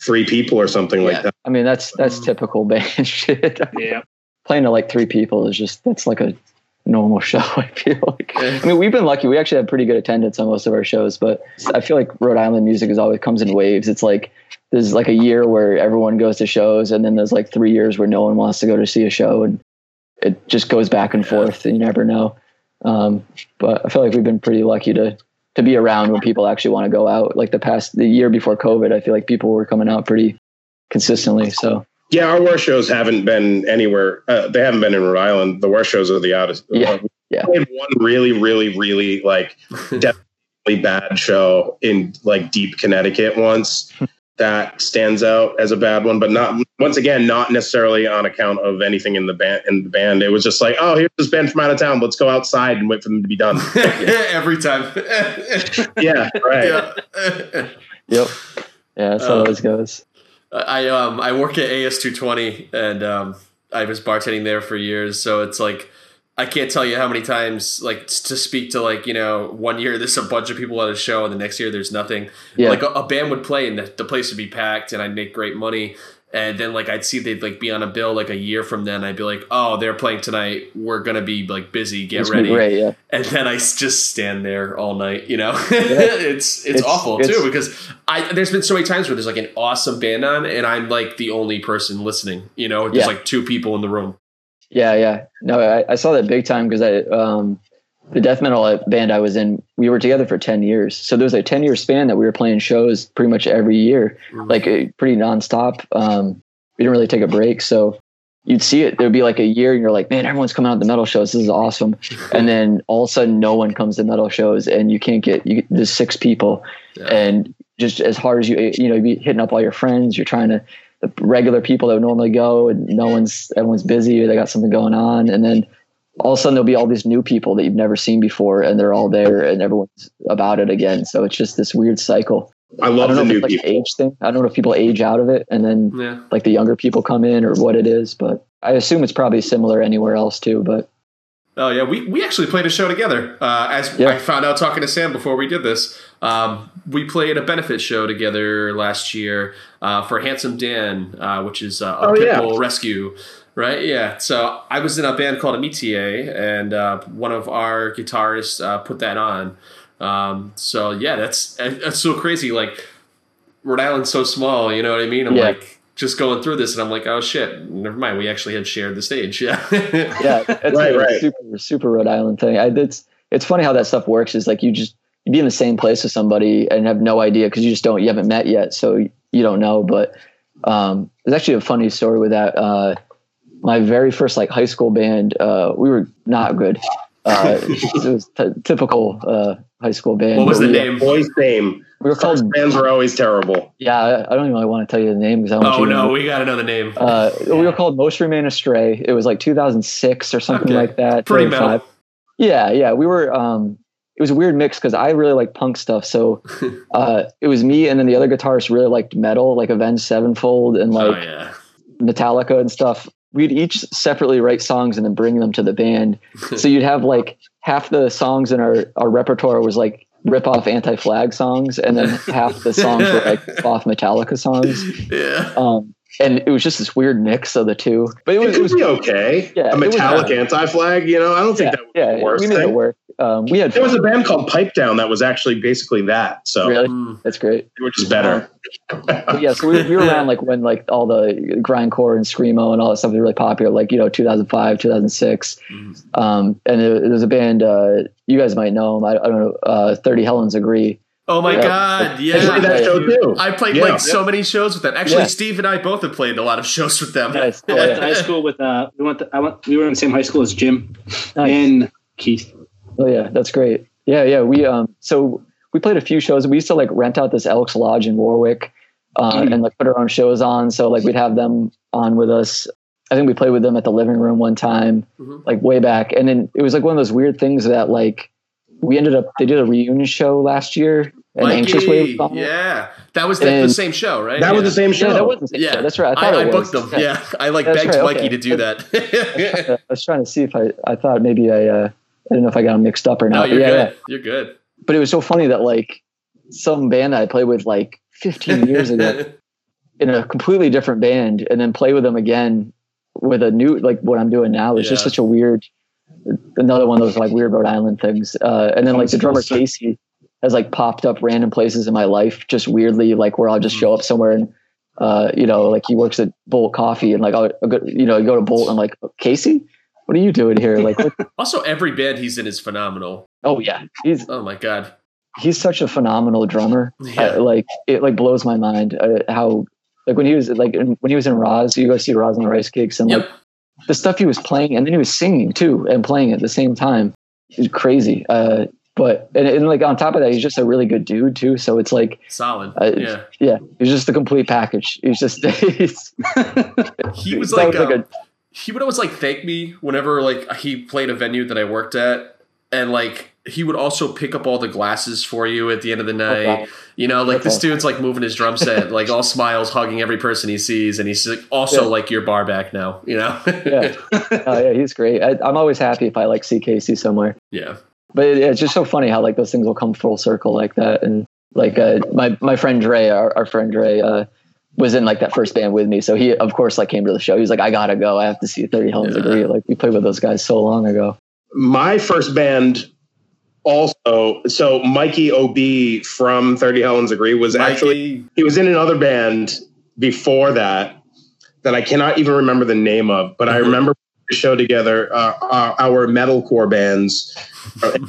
three people or something yeah. like that. I mean, that's that's Mm. typical band shit. Yeah. Playing to like three people is just that's like a normal show. I feel like. I mean, we've been lucky. We actually have pretty good attendance on most of our shows, but I feel like Rhode Island music is always comes in waves. It's like there's like a year where everyone goes to shows, and then there's like three years where no one wants to go to see a show, and it just goes back and forth, and you never know. Um, but I feel like we've been pretty lucky to to be around when people actually want to go out. Like the past the year before COVID, I feel like people were coming out pretty consistently. So Yeah, our war shows haven't been anywhere. Uh, they haven't been in Rhode Island. The war shows are the oddest. Yeah, yeah. We had one really, really, really like definitely bad show in like deep Connecticut once. That stands out as a bad one, but not once again, not necessarily on account of anything in the band. In the band, it was just like, oh, here's this band from out of town. Let's go outside and wait for them to be done. Every time. yeah, right. yeah. yep, yeah, that's how Uh, it always goes. I um I work at AS two twenty and um I was bartending there for years, so it's like I can't tell you how many times like to speak to like you know one year there's a bunch of people at a show and the next year there's nothing. Yeah, Like a, a band would play and the, the place would be packed and I'd make great money. And then like I'd see they'd like be on a bill like a year from then. I'd be like, oh, they're playing tonight. We're gonna be like busy. Get It's ready. Great, yeah. and then I just stand there all night. You know, it's, it's It's- awful it's- too because I there's been so many times where there's like an awesome band on and I'm like the only person listening. You know, there's Yeah. like two people in the room. Yeah, yeah. No, I, I saw that big time because I um the death metal band I was in, we were together for ten years. So there was a ten year span that we were playing shows pretty much every year, like uh, pretty nonstop. Um, we didn't really take a break, so you'd see it. There'd be like a year, and you're like, man, everyone's coming out to the metal shows. This is awesome. And then all of a sudden, no one comes to metal shows, and you can't get you. There's six people, Yeah. and just as hard as you you know, you'd be hitting up all your friends. You're trying to the regular people that would normally go, and no mm-hmm. one's everyone's busy. Or they got something going on, and then all of a sudden there'll be all these new people that you've never seen before, and they're all there, and everyone's about it again. So it's just this weird cycle. I I don't know the if it's like people. an age thing. I don't know if people age out of it, and then Yeah. like the younger people come in, or what it is. But I assume it's probably similar anywhere else too. But Oh yeah, we, we actually played a show together. Uh, as Yeah. I found out talking to Sam before we did this, um, we played a benefit show together last year uh, for Handsome Dan, uh, which is uh, a Oh, yeah. pitbull rescue. Right? Yeah. So I was in a band called Amitié, and uh, one of our guitarists uh, put that on. Um, so yeah, that's that's so crazy. Like Rhode Island's so small, you know what I mean? I'm Yeah. like just going through this, and I'm like, oh shit, never mind. We actually had shared the stage. Yeah. yeah, it's Right, a right. super super Rhode Island thing. I, it's it's funny how that stuff works. Is like you just you be in the same place with somebody and have no idea because you just don't you haven't met yet, so you don't know. But um, there's actually a funny story with that. Uh, my very first like high school band, uh, we were not good. Uh, it was t- typical uh, high school band. what was the we, name? Boys' name. We were First called. bands were always terrible. Yeah, I I don't even really want to tell you the name because I don't want Oh to no, know. we got another name. Uh, We were called Most Remain Astray. It was like 2006 or something Okay. like that. Pretty 2005. metal. Yeah, yeah. We were. Um, it was a weird mix because I really like punk stuff. So uh, it was me, and then the other guitarist really liked metal, like Avenged Sevenfold and oh like yeah. Metallica and stuff. We'd each separately write songs and then bring them to the band. so you'd have like half the songs in our our repertoire was like rip off anti flag songs, and then half the songs were like off Metallica songs. Yeah. Um, and it was just this weird mix of the two. But it It was, it could was be okay. Yeah, a metallic anti-flag, you know, I don't think yeah, that would yeah, be the worst we made it work. Um, we had There was a band called Pipe Down that was actually basically that. So really Mm. that's great. which is better. But yeah, so we, we were around like when like all the grindcore and screamo and all that stuff was really popular, like you know 2005, 2006. Mhm. Um, and there, there's a band uh, you guys might know them. I, I don't know. Uh, Thirty Helens agree. Oh my Yeah. god, I played yeah. that show too. I played Yeah. like so many shows with them. Actually, Yeah. Steve and I both have played a lot of shows with them. Nice. I went to high school with uh we went to, I went we were in the same high school as Jim Nice. and Keith. Oh yeah, that's great. Yeah, yeah. We um so we played a few shows. We used to like rent out this Elks Lodge in Warwick. uh, and like put our own shows on. So like we'd have them on with us. I think we played with them at the living room one time, Mhm. like way back. And then it was like one of those weird things that like we ended up they did a reunion show last year and Anxious Wave was on it. yeah, that was the, the same show, right? That yeah. was the same show. Yeah, that was the same Yeah. show. That's right. I I, thought I, it was. booked them. Yeah, I like That's begged right, Mikey okay. to do that. I was trying to see if I I thought maybe I uh, I don't know if I got them mixed up or no, not. you're yeah, good. yeah. You're good. But it was so funny that like some band I played with like 15 years ago in a completely different band and then play with them again with a new like what I'm doing now is just such a weird another one of those like weird Rhode Island things. Uh, and then like the drummer Casey has like popped up random places in my life just weirdly like where I'll just show up somewhere and uh, you know like he works at Bolt Coffee and like I'll, I'll go, you know go to Bolt and like Casey what are you doing here like also, every band he's in is phenomenal. oh yeah he's Oh my god. he's such a phenomenal drummer Yeah. uh, like it like blows my mind uh, how like when he was like in, when he was in Roz, you go see Roz and the Rice Cakes, and Yep. like the stuff he was playing, and then he was singing too and playing at the same time. It's crazy. Uh, but and, and like on top of that, he's just a really good dude too. So it's like, Solid. Uh, yeah. yeah, he's just a complete package. He's just he's, He was like, was like um, he would always like thank me whenever like he played a venue that I worked at, and like he would also pick up all the glasses for you at the end of the night. wow. You know, like this Okay. dude's like moving his drum set, like all smiles, hugging every person he sees, and he's like, also Yeah. like your bar back now. You know? yeah, oh yeah, he's great. I, I'm always happy if I like see Casey somewhere. yeah. But it, it's just so funny how like those things will come full circle like that. And like uh, my my friend Dre our, our friend Dre uh, was in like that first band with me. So he of course like came to the show. He's like I gotta go. I have to see 30 Helens Yeah. Agree like we played with those guys so long ago. My first band also so mikey ob from 30 helens agree was actually he was in another band before that that i cannot even remember the name of but i Mhm. remember the show together uh, uh, our metalcore bands.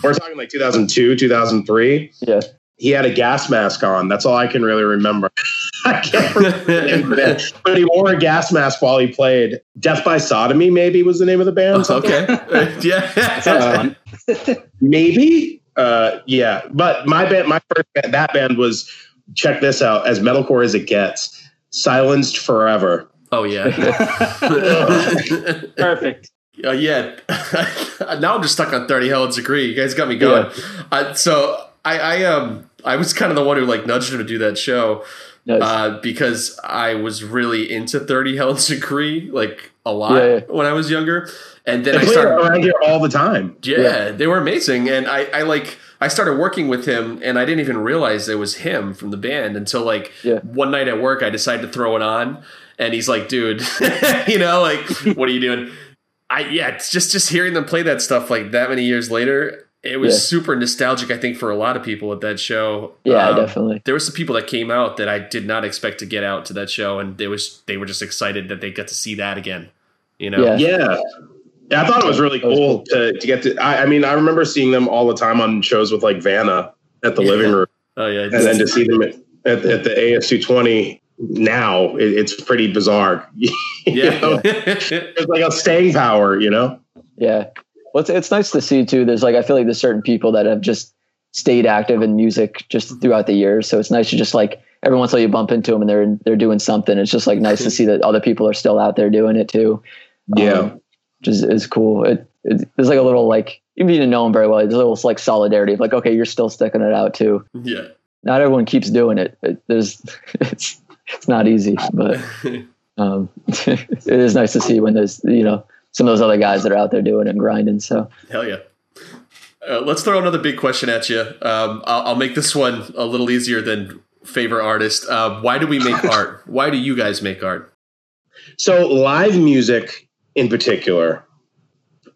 We're talking like 2002 2003 yeah. He had a gas mask on. That's all i can really remember. I can't remember the name of the but he wore a gas mask while he played death by sodomy maybe was the name of the band. Okay. yeah. Uh, maybe? Uh yeah. But my band my first band, that band was check this out as metalcore as it gets silenced forever Oh yeah. Perfect. Uh, yeah. now I'm just stuck on 30 Helens Agree. You guys got me going. Uh, so I, I um I was kind of the one who like nudged him to do that show Nice. uh, because I was really into 30 Helens Agree like a lot Yeah, yeah. when I was younger. And then they I started around here all the time yeah, Yeah. they were amazing. And I, I like I started working with him and I didn't even realize it was him from the band until like Yeah. one night at work I decided to throw it on and he's like, dude, you know, like what are you doing? I yeah, it's just just hearing them play that stuff like that many years later, it was Yeah. super nostalgic, I think, for a lot of people at that show. yeah Um, definitely There were some people that came out that I did not expect to get out to that show, and they was they were just excited that they got to see that again. You know, Yeah. yeah yeah i thought it was really was cool cool. to, to get to I, I mean i remember seeing them all the time on shows with like vanna at the Yeah. living room Oh yeah, and then to see them at, at, at the AS220 now, it, it's pretty bizarre. You yeah. know? There's like a staying power, you know? yeah well it's, it's nice to see too there's like I feel like there's certain people that have just stayed active in music just throughout the years so it's nice to just like every once in a while you bump into them and they're they're doing something it's just like nice to see that other people are still out there doing it too Yeah. um, which is, is cool. It, it, there's like a little like even if you didn't know him very well, there's a little like solidarity of like, okay, you're still sticking it out too. yeah. Not everyone keeps doing it. it there's it's it's not easy, but um, it is nice to see when there's you know some of those other guys that are out there doing it and grinding. So Hell yeah. Uh, let's throw another big question at you. Um, I'll, I'll make this one a little easier than favorite artist. Uh, why do we make art? Why do you guys make art? So, live music in particular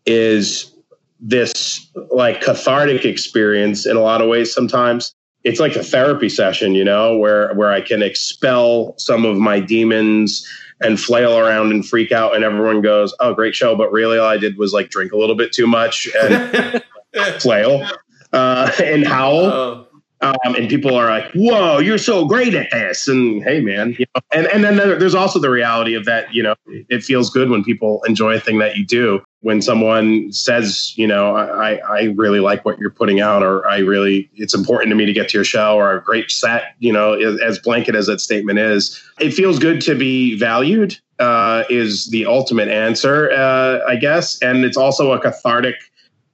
is this like cathartic experience in a lot of ways sometimes. It's like a therapy session, you know, where where I can expel some of my demons and flail around and freak out and everyone goes, "Oh, great show," but really all I did was like drink a little bit too much and flail uh, and howl. Oh, Um, and people are like, "Whoa, you're so great at this!" And hey, man, you know, and and then there's also the reality of that. You know, it feels good when people enjoy a thing that you do. When someone says, you know, I, I really like what you're putting out, or I really, it's important to me to get to your show, or a great set, you know, as, blanket as that statement is, it feels good to be valued. Uh, is the ultimate answer, uh, I guess, and it's also a cathartic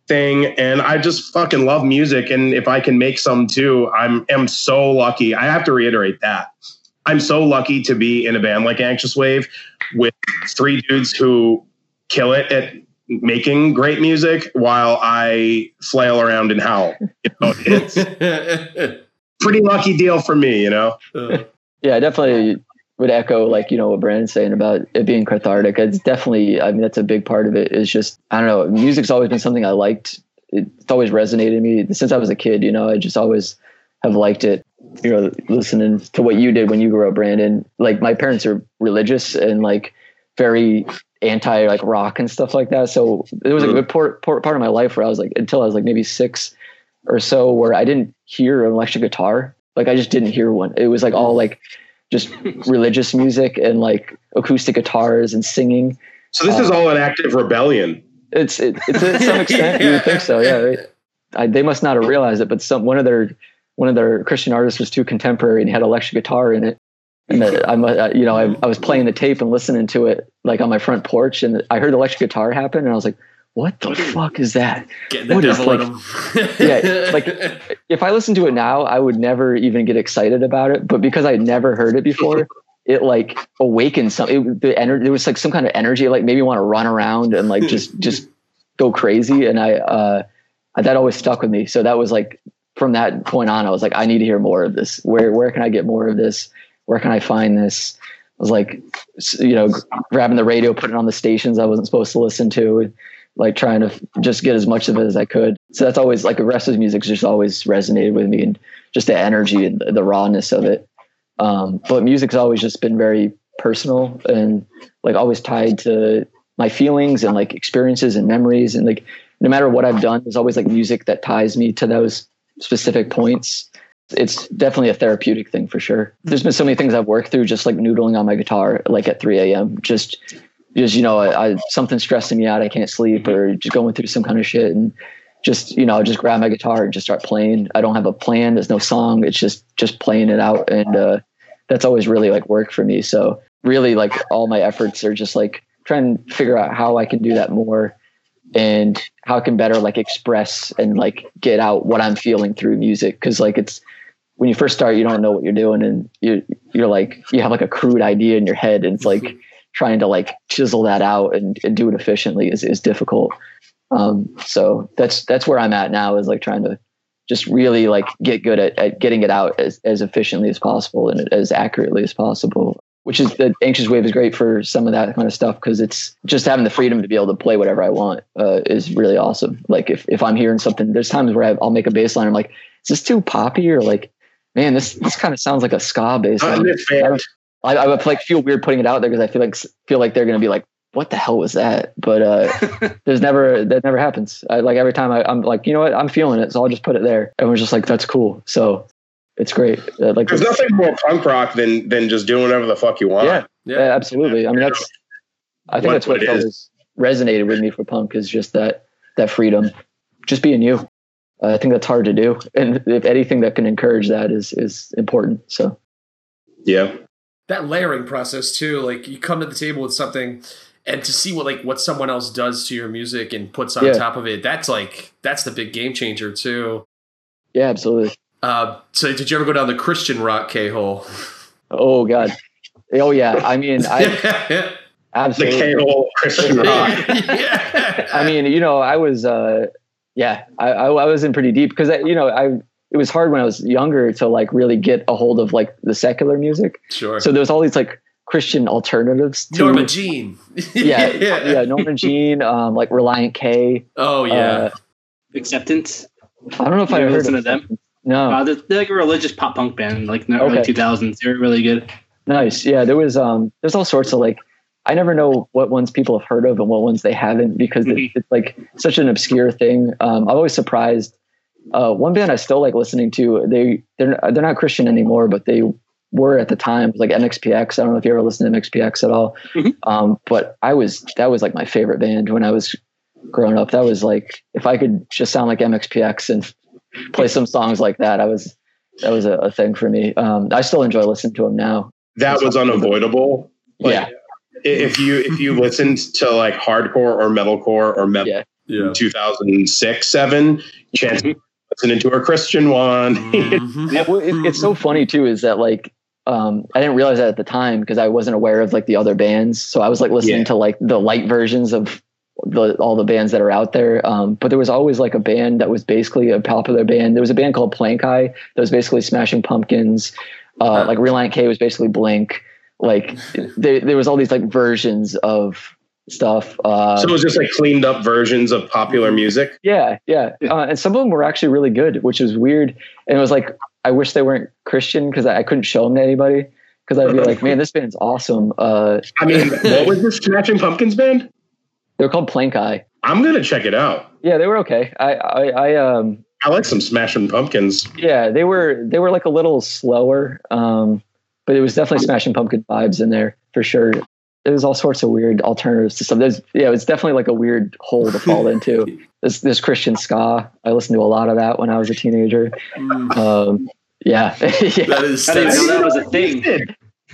thing. And I just fucking love music, and if I can make some too, I'm am so lucky. I have to reiterate that I'm so lucky to be in a band like Anxious Wave with three dudes who kill it at making great music while I flail around and howl. You know, it's pretty lucky deal for me, you know. Yeah, I definitely would echo like you know what Brandon's saying about it being cathartic. It's definitely, I mean, that's a big part of it. Is just I don't know. Music's always been something I liked. It's always resonated me since I was a kid. You know, I just always have liked it. You know, listening to what you did when you grew up, Brandon. Like my parents are religious and like very anti like rock and stuff like that. So it was a hmm. good part, part part of my life where I was like until I was like maybe six or so where I didn't hear an electric guitar. Like I just didn't hear one. It was like all hmm. like just religious music and like acoustic guitars and singing. So this is um, all an active rebellion. It's it, it's to some extent you would think so, yeah. Right? I, they must not have realized it, but some one of their one of their Christian artists was too contemporary and had electric guitar in it. And I'm, uh, you know, I, I was playing the tape and listening to it like on my front porch, and I heard the electric guitar happen, and I was like, "What the fuck is that?" Getting the What is, like- yeah, like if I listen to it now, I would never even get excited about it. But because I had never heard it before, it like awakened some. It, the energy there was like some kind of energy, like maybe want to run around and like just just go crazy. And I uh, that always stuck with me. So that was like from that point on, I was like, I need to hear more of this. Where where can I get more of this? Where can I find this? Was like, you know, grabbing the radio, putting on the stations I wasn't supposed to listen to, like trying to just get as much of it as I could. So that's always like aggressive music just always resonated with me and just the energy and the rawness of it. Um, but music's always just been very personal and like always tied to my feelings and like experiences and memories and like no matter what I've done, there's always like music that ties me to those specific points. It's definitely a therapeutic thing for sure. There's been so many things I've worked through just like noodling on my guitar, like at 3 a.m. Just, just you know, I, I something stressing me out, I can't sleep, or just going through some kind of shit, and just you know, just grab my guitar and just start playing. I don't have a plan. There's no song. It's just just playing it out, and uh, that's always really like work for me. So really, like all my efforts are just like trying to figure out how I can do that more and how I can better like express and like get out what I'm feeling through music. Cause like it's when you first start, you don't know what you're doing and you you're like you have like a crude idea in your head and it's like trying to like chisel that out and, and do it efficiently is, is difficult. Um, so that's that's where I'm at now is like trying to just really like get good at, at getting it out as, as efficiently as possible and as accurately as possible which is the anxious wave is great for some of that kind of stuff because it's just having the freedom to be able to play whatever I want uh, is really awesome. Like if, if I'm hearing something, there's times where I, I'll make a bass line. I'm like, is this too poppy or like, man, this this kind of sounds like a ska bass I'm a fan. I, I would like feel weird putting it out there because I feel like feel like they're gonna be like, what the hell was that? But uh, there's never that never happens. I, like every time I, I'm like, you know what, I'm feeling it, so I'll just put it there. Everyone's just like, that's cool. So it's great. Uh, like There's nothing more punk rock than than just doing whatever the fuck you want. Yeah. Yeah. Yeah, absolutely. I mean, that's. I think What- that's what, what resonated with me for punk is just that that freedom, just being you. Uh, I think that's hard to do, and if anything that can encourage that is is important. So Yeah. that layering process too like you come to the table with something and to see what like what someone else does to your music and puts on Yeah. top of it that's like that's the big game changer too yeah, absolutely. uh so did you ever go down the christian rock k-hole Oh God. Oh yeah. I mean, I The absolutely. K-hole Christian rock. yeah. I mean, you know, I was, uh, yeah, I, I, I was in pretty deep because, you know, I, it was hard when I was younger to like really get a hold of like the secular music. sure So there's all these like Christian alternatives to norma jean yeah, yeah, Norma Jean, um, like Relient K. oh yeah Uh, Acceptance. I don't know if I ever heard listen of to them? No, Uh, they're, they're like a religious pop punk band, like in the early 2000s. They're really good. nice. Yeah, there was um, there's all sorts of like, I never know what ones people have heard of and what ones they haven't because it, Mhm. it's like such an obscure thing. Um, I'm always surprised. Uh, one band I still like listening to. They they're they're not Christian anymore, but they were at the time like MXPX. I don't know if you ever listened to MXPX at all. Mhm. Um, but I was that was like my favorite band when I was growing up. That was like if I could just sound like MXPX and play some songs like that, I was that was a, a thing for me. Um, I still enjoy listening to them now. That was unavoidable. Like, yeah, If you if you listened to like hardcore or metalcore or metal Yeah. Yeah. 2006 seven, chance listening to a Christian one. Mhm. Yeah, well, it, it's so funny too is that like um, I didn't realize that at the time because I wasn't aware of like the other bands. So I was like listening Yeah. to like the light versions of the all the bands that are out there. Um, but there was always like a band that was basically a popular band. There was a band called Plankeye that was basically Smashing Pumpkins. Uh, like Relient K was basically Blink. Like there, there was all these like versions of stuff. Uh, so it was just like cleaned up versions of popular music. yeah, yeah, uh, and some of them were actually really good, which was weird. And it was like I wish they weren't Christian because I, I couldn't show them to anybody because I'd be like, man, this band's awesome. Uh, I mean, what was this Smashing Pumpkins band? they were called Plankeye. I'm gonna check it out. Yeah, they were okay. I, I, I um, I like some Smashing Pumpkins. yeah, they were they were like a little slower, um, but it was definitely Smashing Pumpkin vibes in there for sure. There's all sorts of weird alternatives to some. There's yeah, it's definitely like a weird hole to fall into. This this Christian ska. I listened to a lot of that when I was a teenager. Mm. Um, yeah, yeah. That is. I didn't know that was a thing.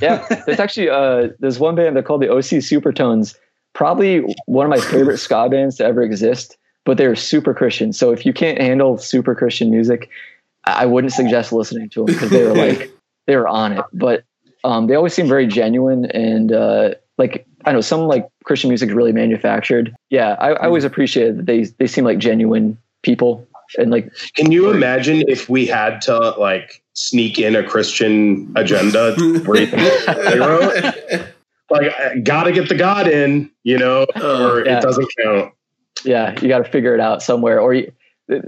yeah there's actually uh there's one band they're called the O.C. Supertones probably one of my favorite ska bands to ever exist but they're super christian so if you can't handle super christian music i I wouldn't suggest listening to them because they were like they were on it but um they always seem very genuine and uh like i know some like christian music is really manufactured yeah i, I always appreciate that they they seem like genuine people and like Can you imagine if we had to like sneak in a Christian agenda? like, gotta get the God in, you know, or yeah. it doesn't count. yeah you got to figure it out somewhere or you,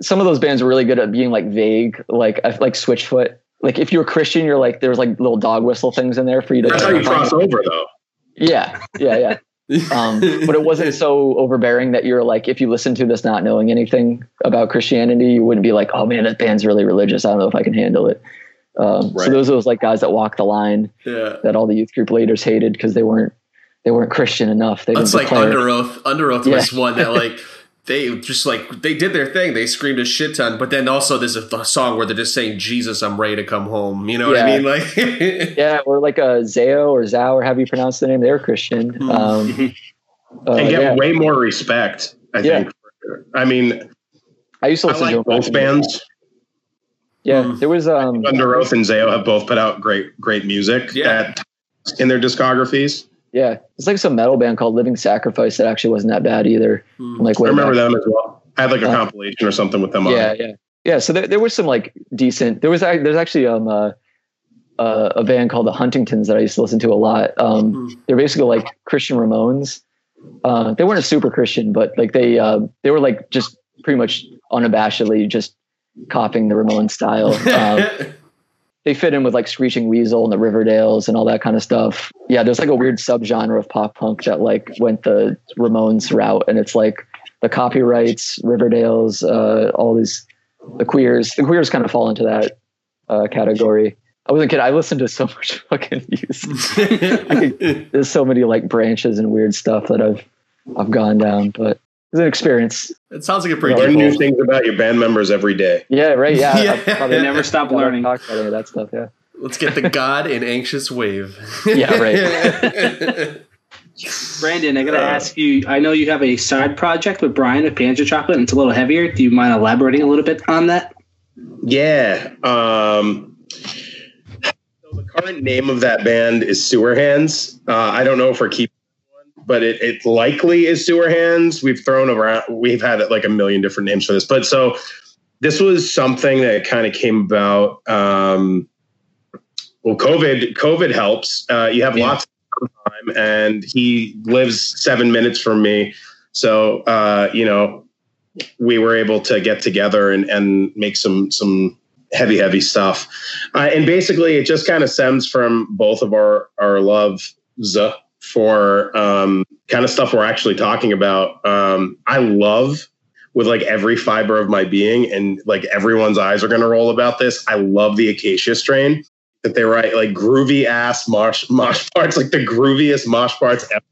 some of those bands are really good at being like vague like like switchfoot like if you're a christian you're like there's like little dog whistle things in there for you to That's how you cross over, though. yeah yeah yeah um, but it wasn't so overbearing that you're like if you listen to this not knowing anything about christianity you wouldn't be like oh man that band's really religious i don't know if i can handle it um, Right. so those are those like guys that walk the line yeah. that all the youth group leaders hated because they weren't they weren't christian enough they That's like declare- Under Oath. Under Oath Yeah. was one that like they just like they did their thing. They screamed a shit ton, but then also there's a, song where they're just saying Jesus, I'm ready to come home. You know what I mean? Like Yeah, or like a Zao or Zao, or have you pronounced the name? They're Christian. Hmm. Um, uh, and get yeah. way more respect, I Yeah. think. I mean, I used to listen to like back both bands. Yeah, Hmm. there was um, Under Oath and Zao have both put out great, great music Yeah. at, in their discographies. Yeah, it's like some metal band called Living Sacrifice that actually wasn't that bad either. Hmm. Like I remember back. them as well. I had like a Uh, compilation or something with them on. Yeah, it. yeah, yeah. So there, there was some like decent. There was there's actually um uh, uh, a band called the Huntingtons that I used to listen to a lot. Um, Hmm. they're basically like Christian Ramones. Uh, they weren't a super Christian, but like they uh, they were like just pretty much unabashedly just copying the Ramones style. Um, they fit in with like Screeching Weasel and the Riverdales and all that kind of stuff. Yeah, there's like a weird subgenre of pop punk that like went the Ramones route, and it's like the copyrights, Riverdales, uh, all these the queers. The queers kind of fall into that uh, category. I wasn't kidding. I listened to so much fucking music. There's so many like branches and weird stuff that I've I've gone down, but it's an experience. it sounds like a pretty Learn new things about your band members every day. Yeah, right. Yeah, Yeah. I've probably Never stop learning. talked about any of that stuff. Yeah. Let's get the God in anxious wave. Yeah, right. Brandon, I gotta Uh, ask you. I know you have a side project with Brian with Banjo Chocolate, and it's a little heavier. Do you mind elaborating a little bit on that? Yeah. Um, so the current name of that band is Sewer Hands. Uh, I don't know if we're keeping one, but it, it likely is Sewer Hands. We've thrown around, we've had like a million different names for this. But so this was something that kind of came about. Um, well, COVID, COVID helps. Uh, you have Yeah. lots of time, and he lives seven minutes from me. So, uh, you know, we were able to get together and, and make some some heavy heavy stuff uh, and basically it just kind of stems from both of our our loves for um, kind of stuff we're actually talking about. Um, i love with like every fiber of my being and like everyone's eyes are going to roll about this i love the acacia strain. That they write like groovy ass mosh mosh parts like the grooviest mosh parts ever.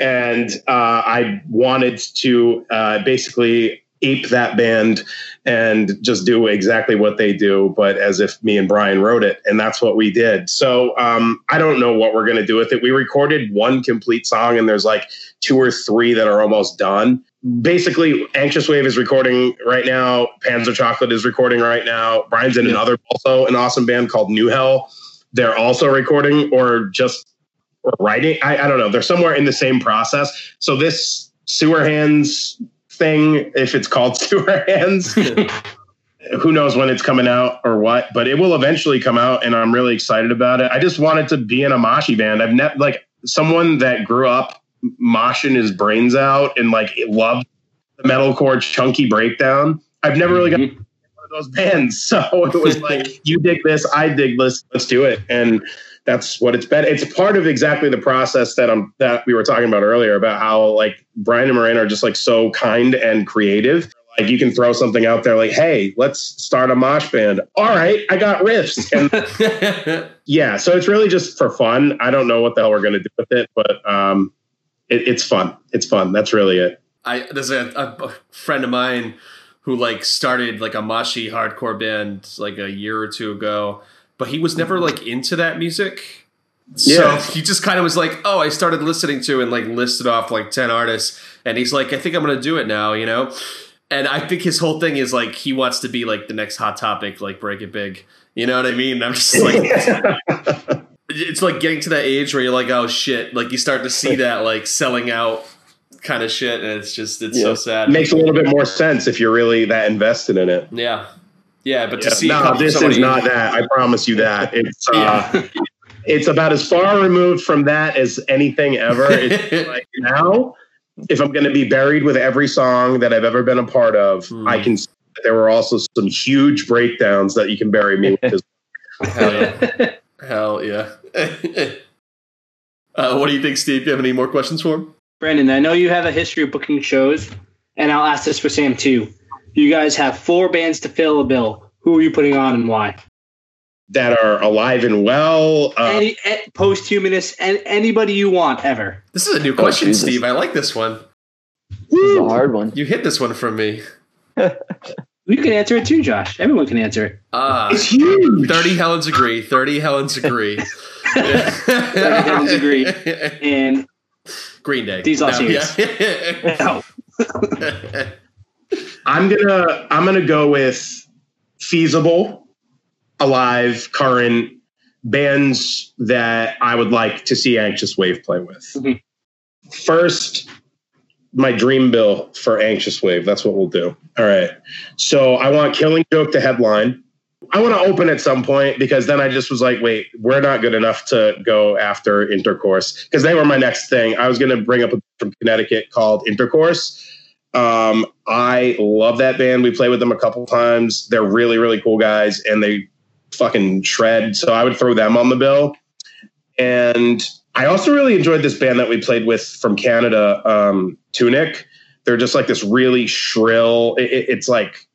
And uh, I wanted to uh, basically ape that band and just do exactly what they do, but as if me and Brian wrote it, and that's what we did. So um, I don't know what we're gonna do with it. We recorded one complete song, and there's like two or three that are almost done. Basically, Anxious Wave is recording right now. Panzer Chocolate is recording right now. Brian's in another also an awesome band called New Hell. They're also recording or just writing. I, I don't know. They're somewhere in the same process. So this Sewer Hands thing, if it's called Sewer Hands, who knows when it's coming out or what, but it will eventually come out, and I'm really excited about it. I just wanted to be in a moshi band. I've never like someone that grew up moshing his brains out and like loved the metalcore chunky breakdown. I've never really got mm-hmm. one of those bands, so it was like you dig this, I dig this, let's do it, and that's what it's been. It's part of exactly the process that I'm that we were talking about earlier about how like Brian and Miranda are just like so kind and creative. Like you can throw something out there like, "Hey, let's start a mosh band." All right, I got riffs, and yeah, so it's really just for fun. I don't know what the hell we're gonna do with it, but um, it, it's fun. It's fun. That's really it. I there's a, a friend of mine who like started like a moshi hardcore band like a year or two ago, but he was never like into that music. Yeah. So he just kind of was like, "Oh, I started listening to and like listed off like ten artists," and he's like, "I think I'm gonna do it now," you know. And I think his whole thing is like he wants to be like the next hot topic, like break it big. You know what I mean? I'm just like, it's like getting to that age where you're like, oh shit, like you start to see that like selling out kind of shit, and it's just it's so sad. It makes a little bit more sense if you're really that invested in it. yeah, yeah, but to Yeah, see no, come this somebody- is not that. I promise you that. It's uh, it's about as far removed from that as anything ever. It's like now, if I'm going to be buried with every song that I've ever been a part of, Hmm. I can. see that There were also some huge breakdowns that you can bury me with. Hell yeah. Hell yeah. uh, what do you think, Steve? Do you have any more questions for him? Brandon, I know you have a history of booking shows, and I'll ask this for Sam too. You guys have four bands to fill a bill. Who are you putting on and why? that are alive and well. Uh, Any eh, posthumous and anybody you want ever. This is a new question, Jesus. Steve. I like this one. This is a hard one. You hit this one from me. You can answer it too, Josh. Everyone can answer it. Ah, it's huge. 30 Helens agree. 30 Helens agree. 30 Helens agree. And Green Day. These are No, serious. yeah. no, I'm gonna I'm gonna go with feasible, alive, current bands that I would like to see Anxious Wave play with. Mhm. First, my dream bill for Anxious Wave. That's what we'll do. All right. So I want Killing Joke to headline. I want to open at some point because then I just was like, wait, we're not good enough to go after Intercourse because they were my next thing. I was going to bring up a from Connecticut called Intercourse. Um, I love that band. We played with them a couple times. They're really, really cool guys and they fucking shred. So I would throw them on the bill. And I also really enjoyed this band that we played with from Canada, um, Tunic. They're just like this really shrill. It, it- it's like,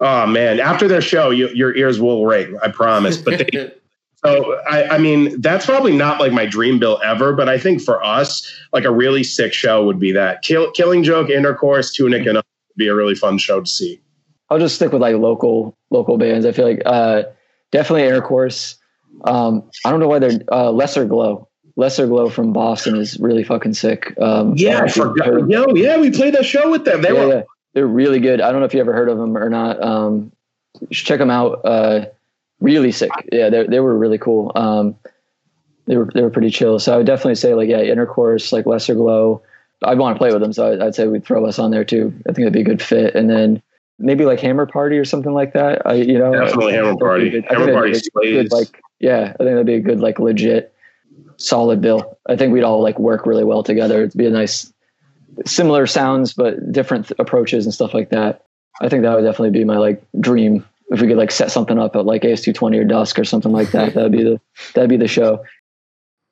oh man! After their show, you, your ears will ring. I promise. But they, so I, I mean, that's probably not like my dream bill ever. But I think for us, like a really sick show would be that Kill, Killing Joke, Intercourse, Tunic, and would be a really fun show to see. I'll just stick with like local local bands. I feel like uh, definitely Intercourse. Um, I don't know why they're uh, Lesser Glow. Lesser Glow from Boston is really fucking sick. Um, Yeah, I don't know if you've forgot. Yo, yeah, we played that show with them. They yeah, were yeah. they're really good. I don't know if you ever heard of them or not. Um, check them out. Uh, really sick. Yeah, they they were really cool. Um, they were they were pretty chill. So I would definitely say like yeah, Intercourse, like Lesser Glow. I'd want to play with them, so I'd, I'd say we'd throw us on there too. I think it'd be a good fit. And then maybe like Hammer Party or something like that. I you know Definitely Hammer Party. good. Hammer Party good, like yeah, I think that'd be a good like legit solid bill. I think we'd all like work really well together. It'd be a nice similar sounds but different th- approaches and stuff like that. I think that would definitely be my like dream if we could like set something up at like AS220 or Dusk or something like that. That'd be the that'd be the show.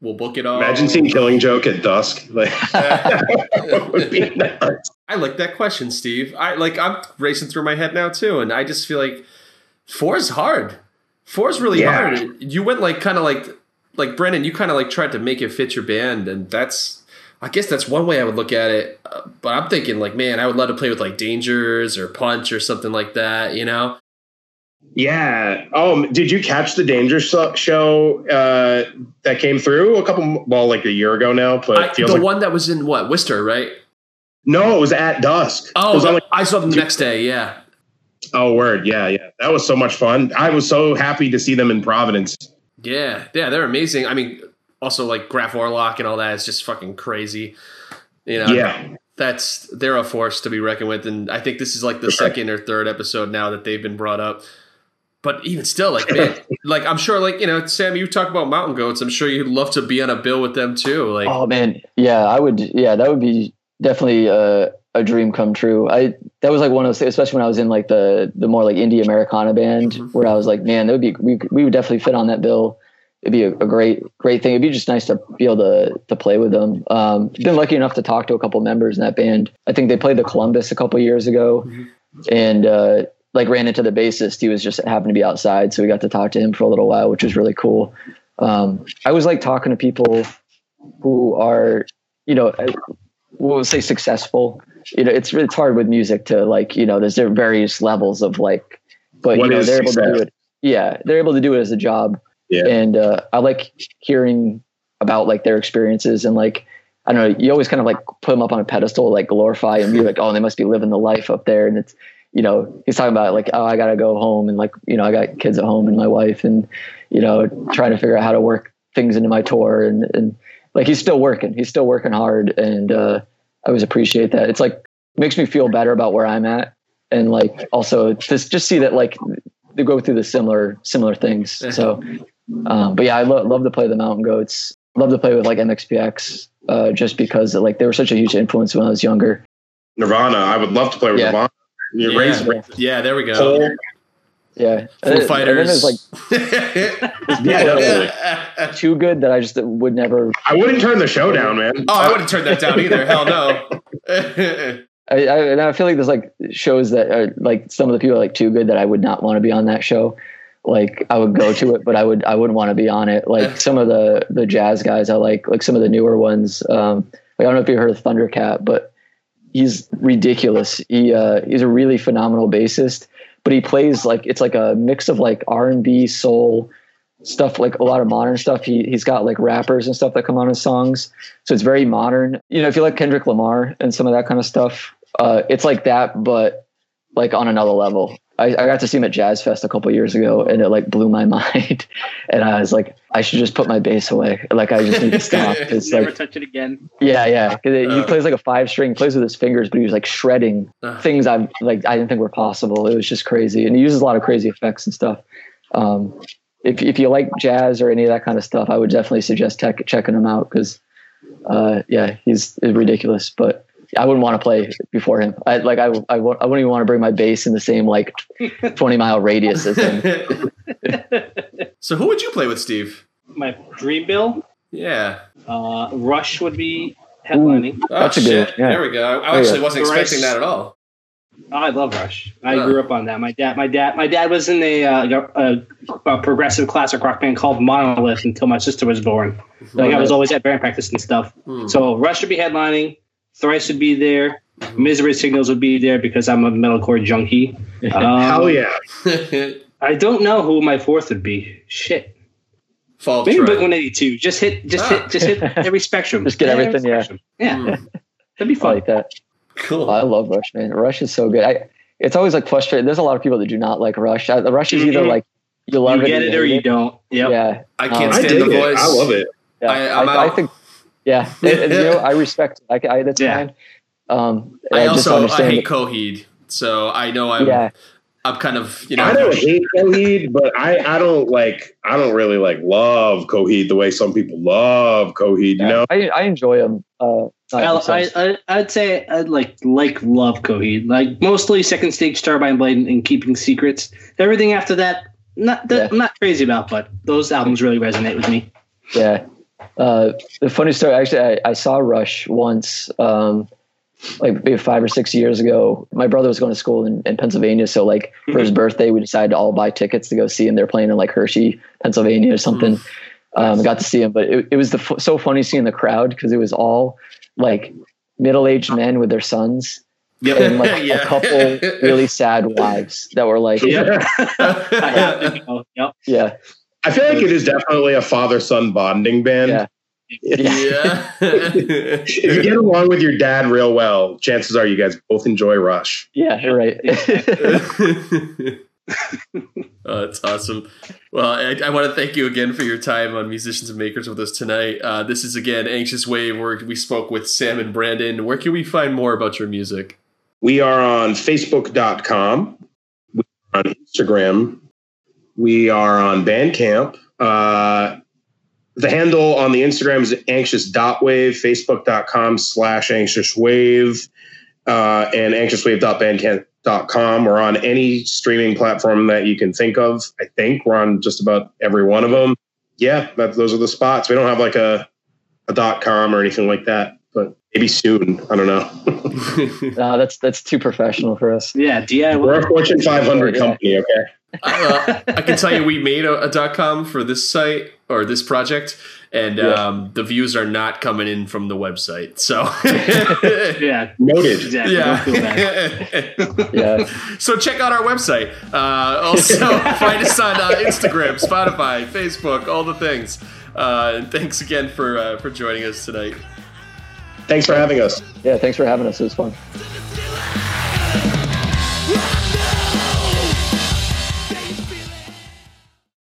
We'll book it all. Imagine seeing Killing Joke at dusk. Like would be nuts. I like that question, Steve. I like I'm racing through my head now too, and I just feel like four is hard. Four is really Yeah. hard. You went like kind of like like Brennan. You kind of like tried to make it fit your band, and that's I guess that's one way I would look at it. Uh, but I'm thinking like, man, I would love to play with like Dangers or Punch or something like that. You know? Yeah. Oh, did you catch the Danger show uh, that came through a couple, well, like a year ago now? But I, the like, one that was in what Worcester, right? no, it was at dusk. Oh, like, I saw them the next day. Yeah, oh, word. Yeah, yeah. That was so much fun. I was so happy to see them in Providence. yeah, yeah. They're amazing. I mean, also like Graf Orlock and all that is just fucking crazy. You know? Yeah. that's they're a force to be reckoned with, and I think this is like the second or third episode now that they've been brought up. But even still, like man, like I'm sure, like you know, Sam, you talk about mountain goats. I'm sure you'd love to be on a bill with them too. Like, Oh man, yeah, I would. Yeah, that would be definitely a, a dream come true. I that was like one of those, especially when I was in like the the more like indie Americana band, Mhm. where I was like, man, that would be we we would definitely fit on that bill. It'd be a, a great great thing. It'd be just nice to be able to to play with them. Um, been lucky enough to talk to a couple members in that band. I think they played the Columbus a couple years ago, Mhm. and uh, like ran into the bassist. He was just happened to be outside, so we got to talk to him for a little while, which was really cool. Um, I was like talking to people who are, you know, we'll say successful. You know, it's it's hard with music to like, you know, there's there various levels of like, but What you know, they're able to do it. Yeah, they're able to do it as a job. Yeah. And uh, I like hearing about like their experiences and like I don't know. You always kind of like put them up on a pedestal, like glorify and You're like, oh, they must be living the life up there, and it's you know he's talking about like oh I gotta go home and like you know I got kids at home and my wife and you know trying to figure out how to work things into my tour and and like he's still working he's still working hard and uh I always appreciate that it's like makes me feel better about where I'm at and like also just just see that like they go through the similar similar things so um but yeah I lo- love to play the mountain goats love to play with like MXPX uh just because like they were such a huge influence when I was younger Nirvana. I would love to play with Yeah. Nirvana. You Yeah. raise yeah, there we go. Cole. yeah Foo And then- and then Fighters. like Yeah, definitely. too good that I just would never. I wouldn't turn the show down, man. oh, I wouldn't turn that down either. Hell no. I, I, and I feel like there's like shows that are like some of the people are like too good that I would not want to be on that show. Like I would go to it, but I would I wouldn't want to be on it. Like some of the the jazz guys I like, like some of the newer ones. Um, like I don't know if you heard of Thundercat, but he's ridiculous. He uh, he's a really phenomenal bassist, but he plays like it's like a mix of like R and B, soul stuff, like a lot of modern stuff. He he's got like rappers and stuff that come on his songs, so it's very modern. You know, if you like Kendrick Lamar and some of that kind of stuff, uh, it's like that, but like on another level. I, I got to see him at Jazz Fest a couple years ago, and it like blew my mind. and I was like, I should just put my bass away. Like I just need to stop. It's Never like, touch it again. yeah, yeah. 'Cause it- he Uh. plays like a five string, plays with his fingers, but he was like shredding Uh. things I like. I didn't think were possible. It was just crazy, and he uses a lot of crazy effects and stuff. Um, if if you like jazz or any of that kind of stuff, I would definitely suggest tech, checking him out because, uh, yeah, he's ridiculous. But I wouldn't want to play before him. I like I I, won't- I wouldn't even want to bring my bass in the same like twenty mile radius as him. so who would you play with, Steve? My dream bill, Yeah. uh, Rush would be headlining. Oh, That's a good shit. yeah. There we go. I Oh, yeah. actually wasn't Rice. expecting that at all. Oh, I love Rush. I Huh. grew up on that. My dad, my dad, my dad was in a, uh, a, a progressive classic rock band called Monolith until my sister was born. Like I was always at band practice and stuff. Hmm. So Rush would be headlining. Thrice would be there. Mm-hmm. Misery Signals would be there because I'm a metalcore junkie. Um, Hell yeah. I don't know who my fourth would be. Shit. Fall Maybe Trap. Blink 182. Just hit, just Ah. hit, just hit every spectrum. Just get Every everything, yeah. spectrum. Yeah, Hmm. that'd be I fun. like that. Cool. I love Rush, man. Rush is so good. I it's always like frustrating. There's a lot of people that do not like Rush. I, the Rush is either Mhm. like you love You it, get it or hate you don't. Yep. Yeah, I can't Um, I stand dig the it. voice. I love it. yeah. I- I, I'm I, out. think, yeah, and- and, you know, I respect. I, I that's Yeah. fine. Um, I just also I hate that- Coheed, so I know I'm yeah, I'm kind of you know I don't hate Coheed, but I, I don't like I don't really like love Coheed the way some people love Coheed. You know, I I enjoy them. Uh, I, themselves. I, I, I'd say I'd like like love Coheed. Like mostly second stage Turbine Blade and, and Keeping Secrets. Everything after that, not that Yeah. I'm not crazy about, but those albums really resonate with me. Yeah. Uh, the funny story, actually, I, I saw Rush once, um, like maybe five or six years ago. My brother was going to school in, in Pennsylvania. So, like, for his birthday, we decided to all buy tickets to go see him. They're playing in like Hershey, Pennsylvania or something. Um, got to see him, but it, it was the f- so funny seeing the crowd because it was all like middle-aged men with their sons and like Yeah. a couple really sad wives that were like, Yep. I have to go. Yep. yeah, I feel like it is definitely a father son bonding band. Yeah. yeah. If you get along with your dad real well, chances are you guys both enjoy Rush. yeah, you're right. oh, that's awesome. Well, I, I want to thank you again for your time on Musicians and Makers with us tonight. Uh, this is again Anxious Wave, where we spoke with Sam and Brandon. Where can we find more about your music? We are on Facebook.com. We are on Instagram. We are on Bandcamp. Uh, the handle on the Instagram is anxious.wave, facebook.com slash anxiouswave, uh, and anxiouswave.bandcamp.com. We're on any streaming platform that you can think of. I think we're on just about every one of them. Yeah, that, those are the spots. We don't have like a, a dot com or anything like that, but maybe soon. I don't know. no, that's that's too professional for us. Yeah, DIY. We're a Fortune 500 company, okay? uh, I can tell you, we made a, a dot com for this site or this project, and Yeah. um, the views are not coming in from the website. So, Yeah, Noted. exactly. Don't feel bad. yeah. Yeah, So check out our website. Uh, also, find us on uh, Instagram, Spotify, Facebook, all the things. Uh, and thanks again for uh, for joining us tonight. Thanks for having us. Yeah, thanks for having us. It was fun.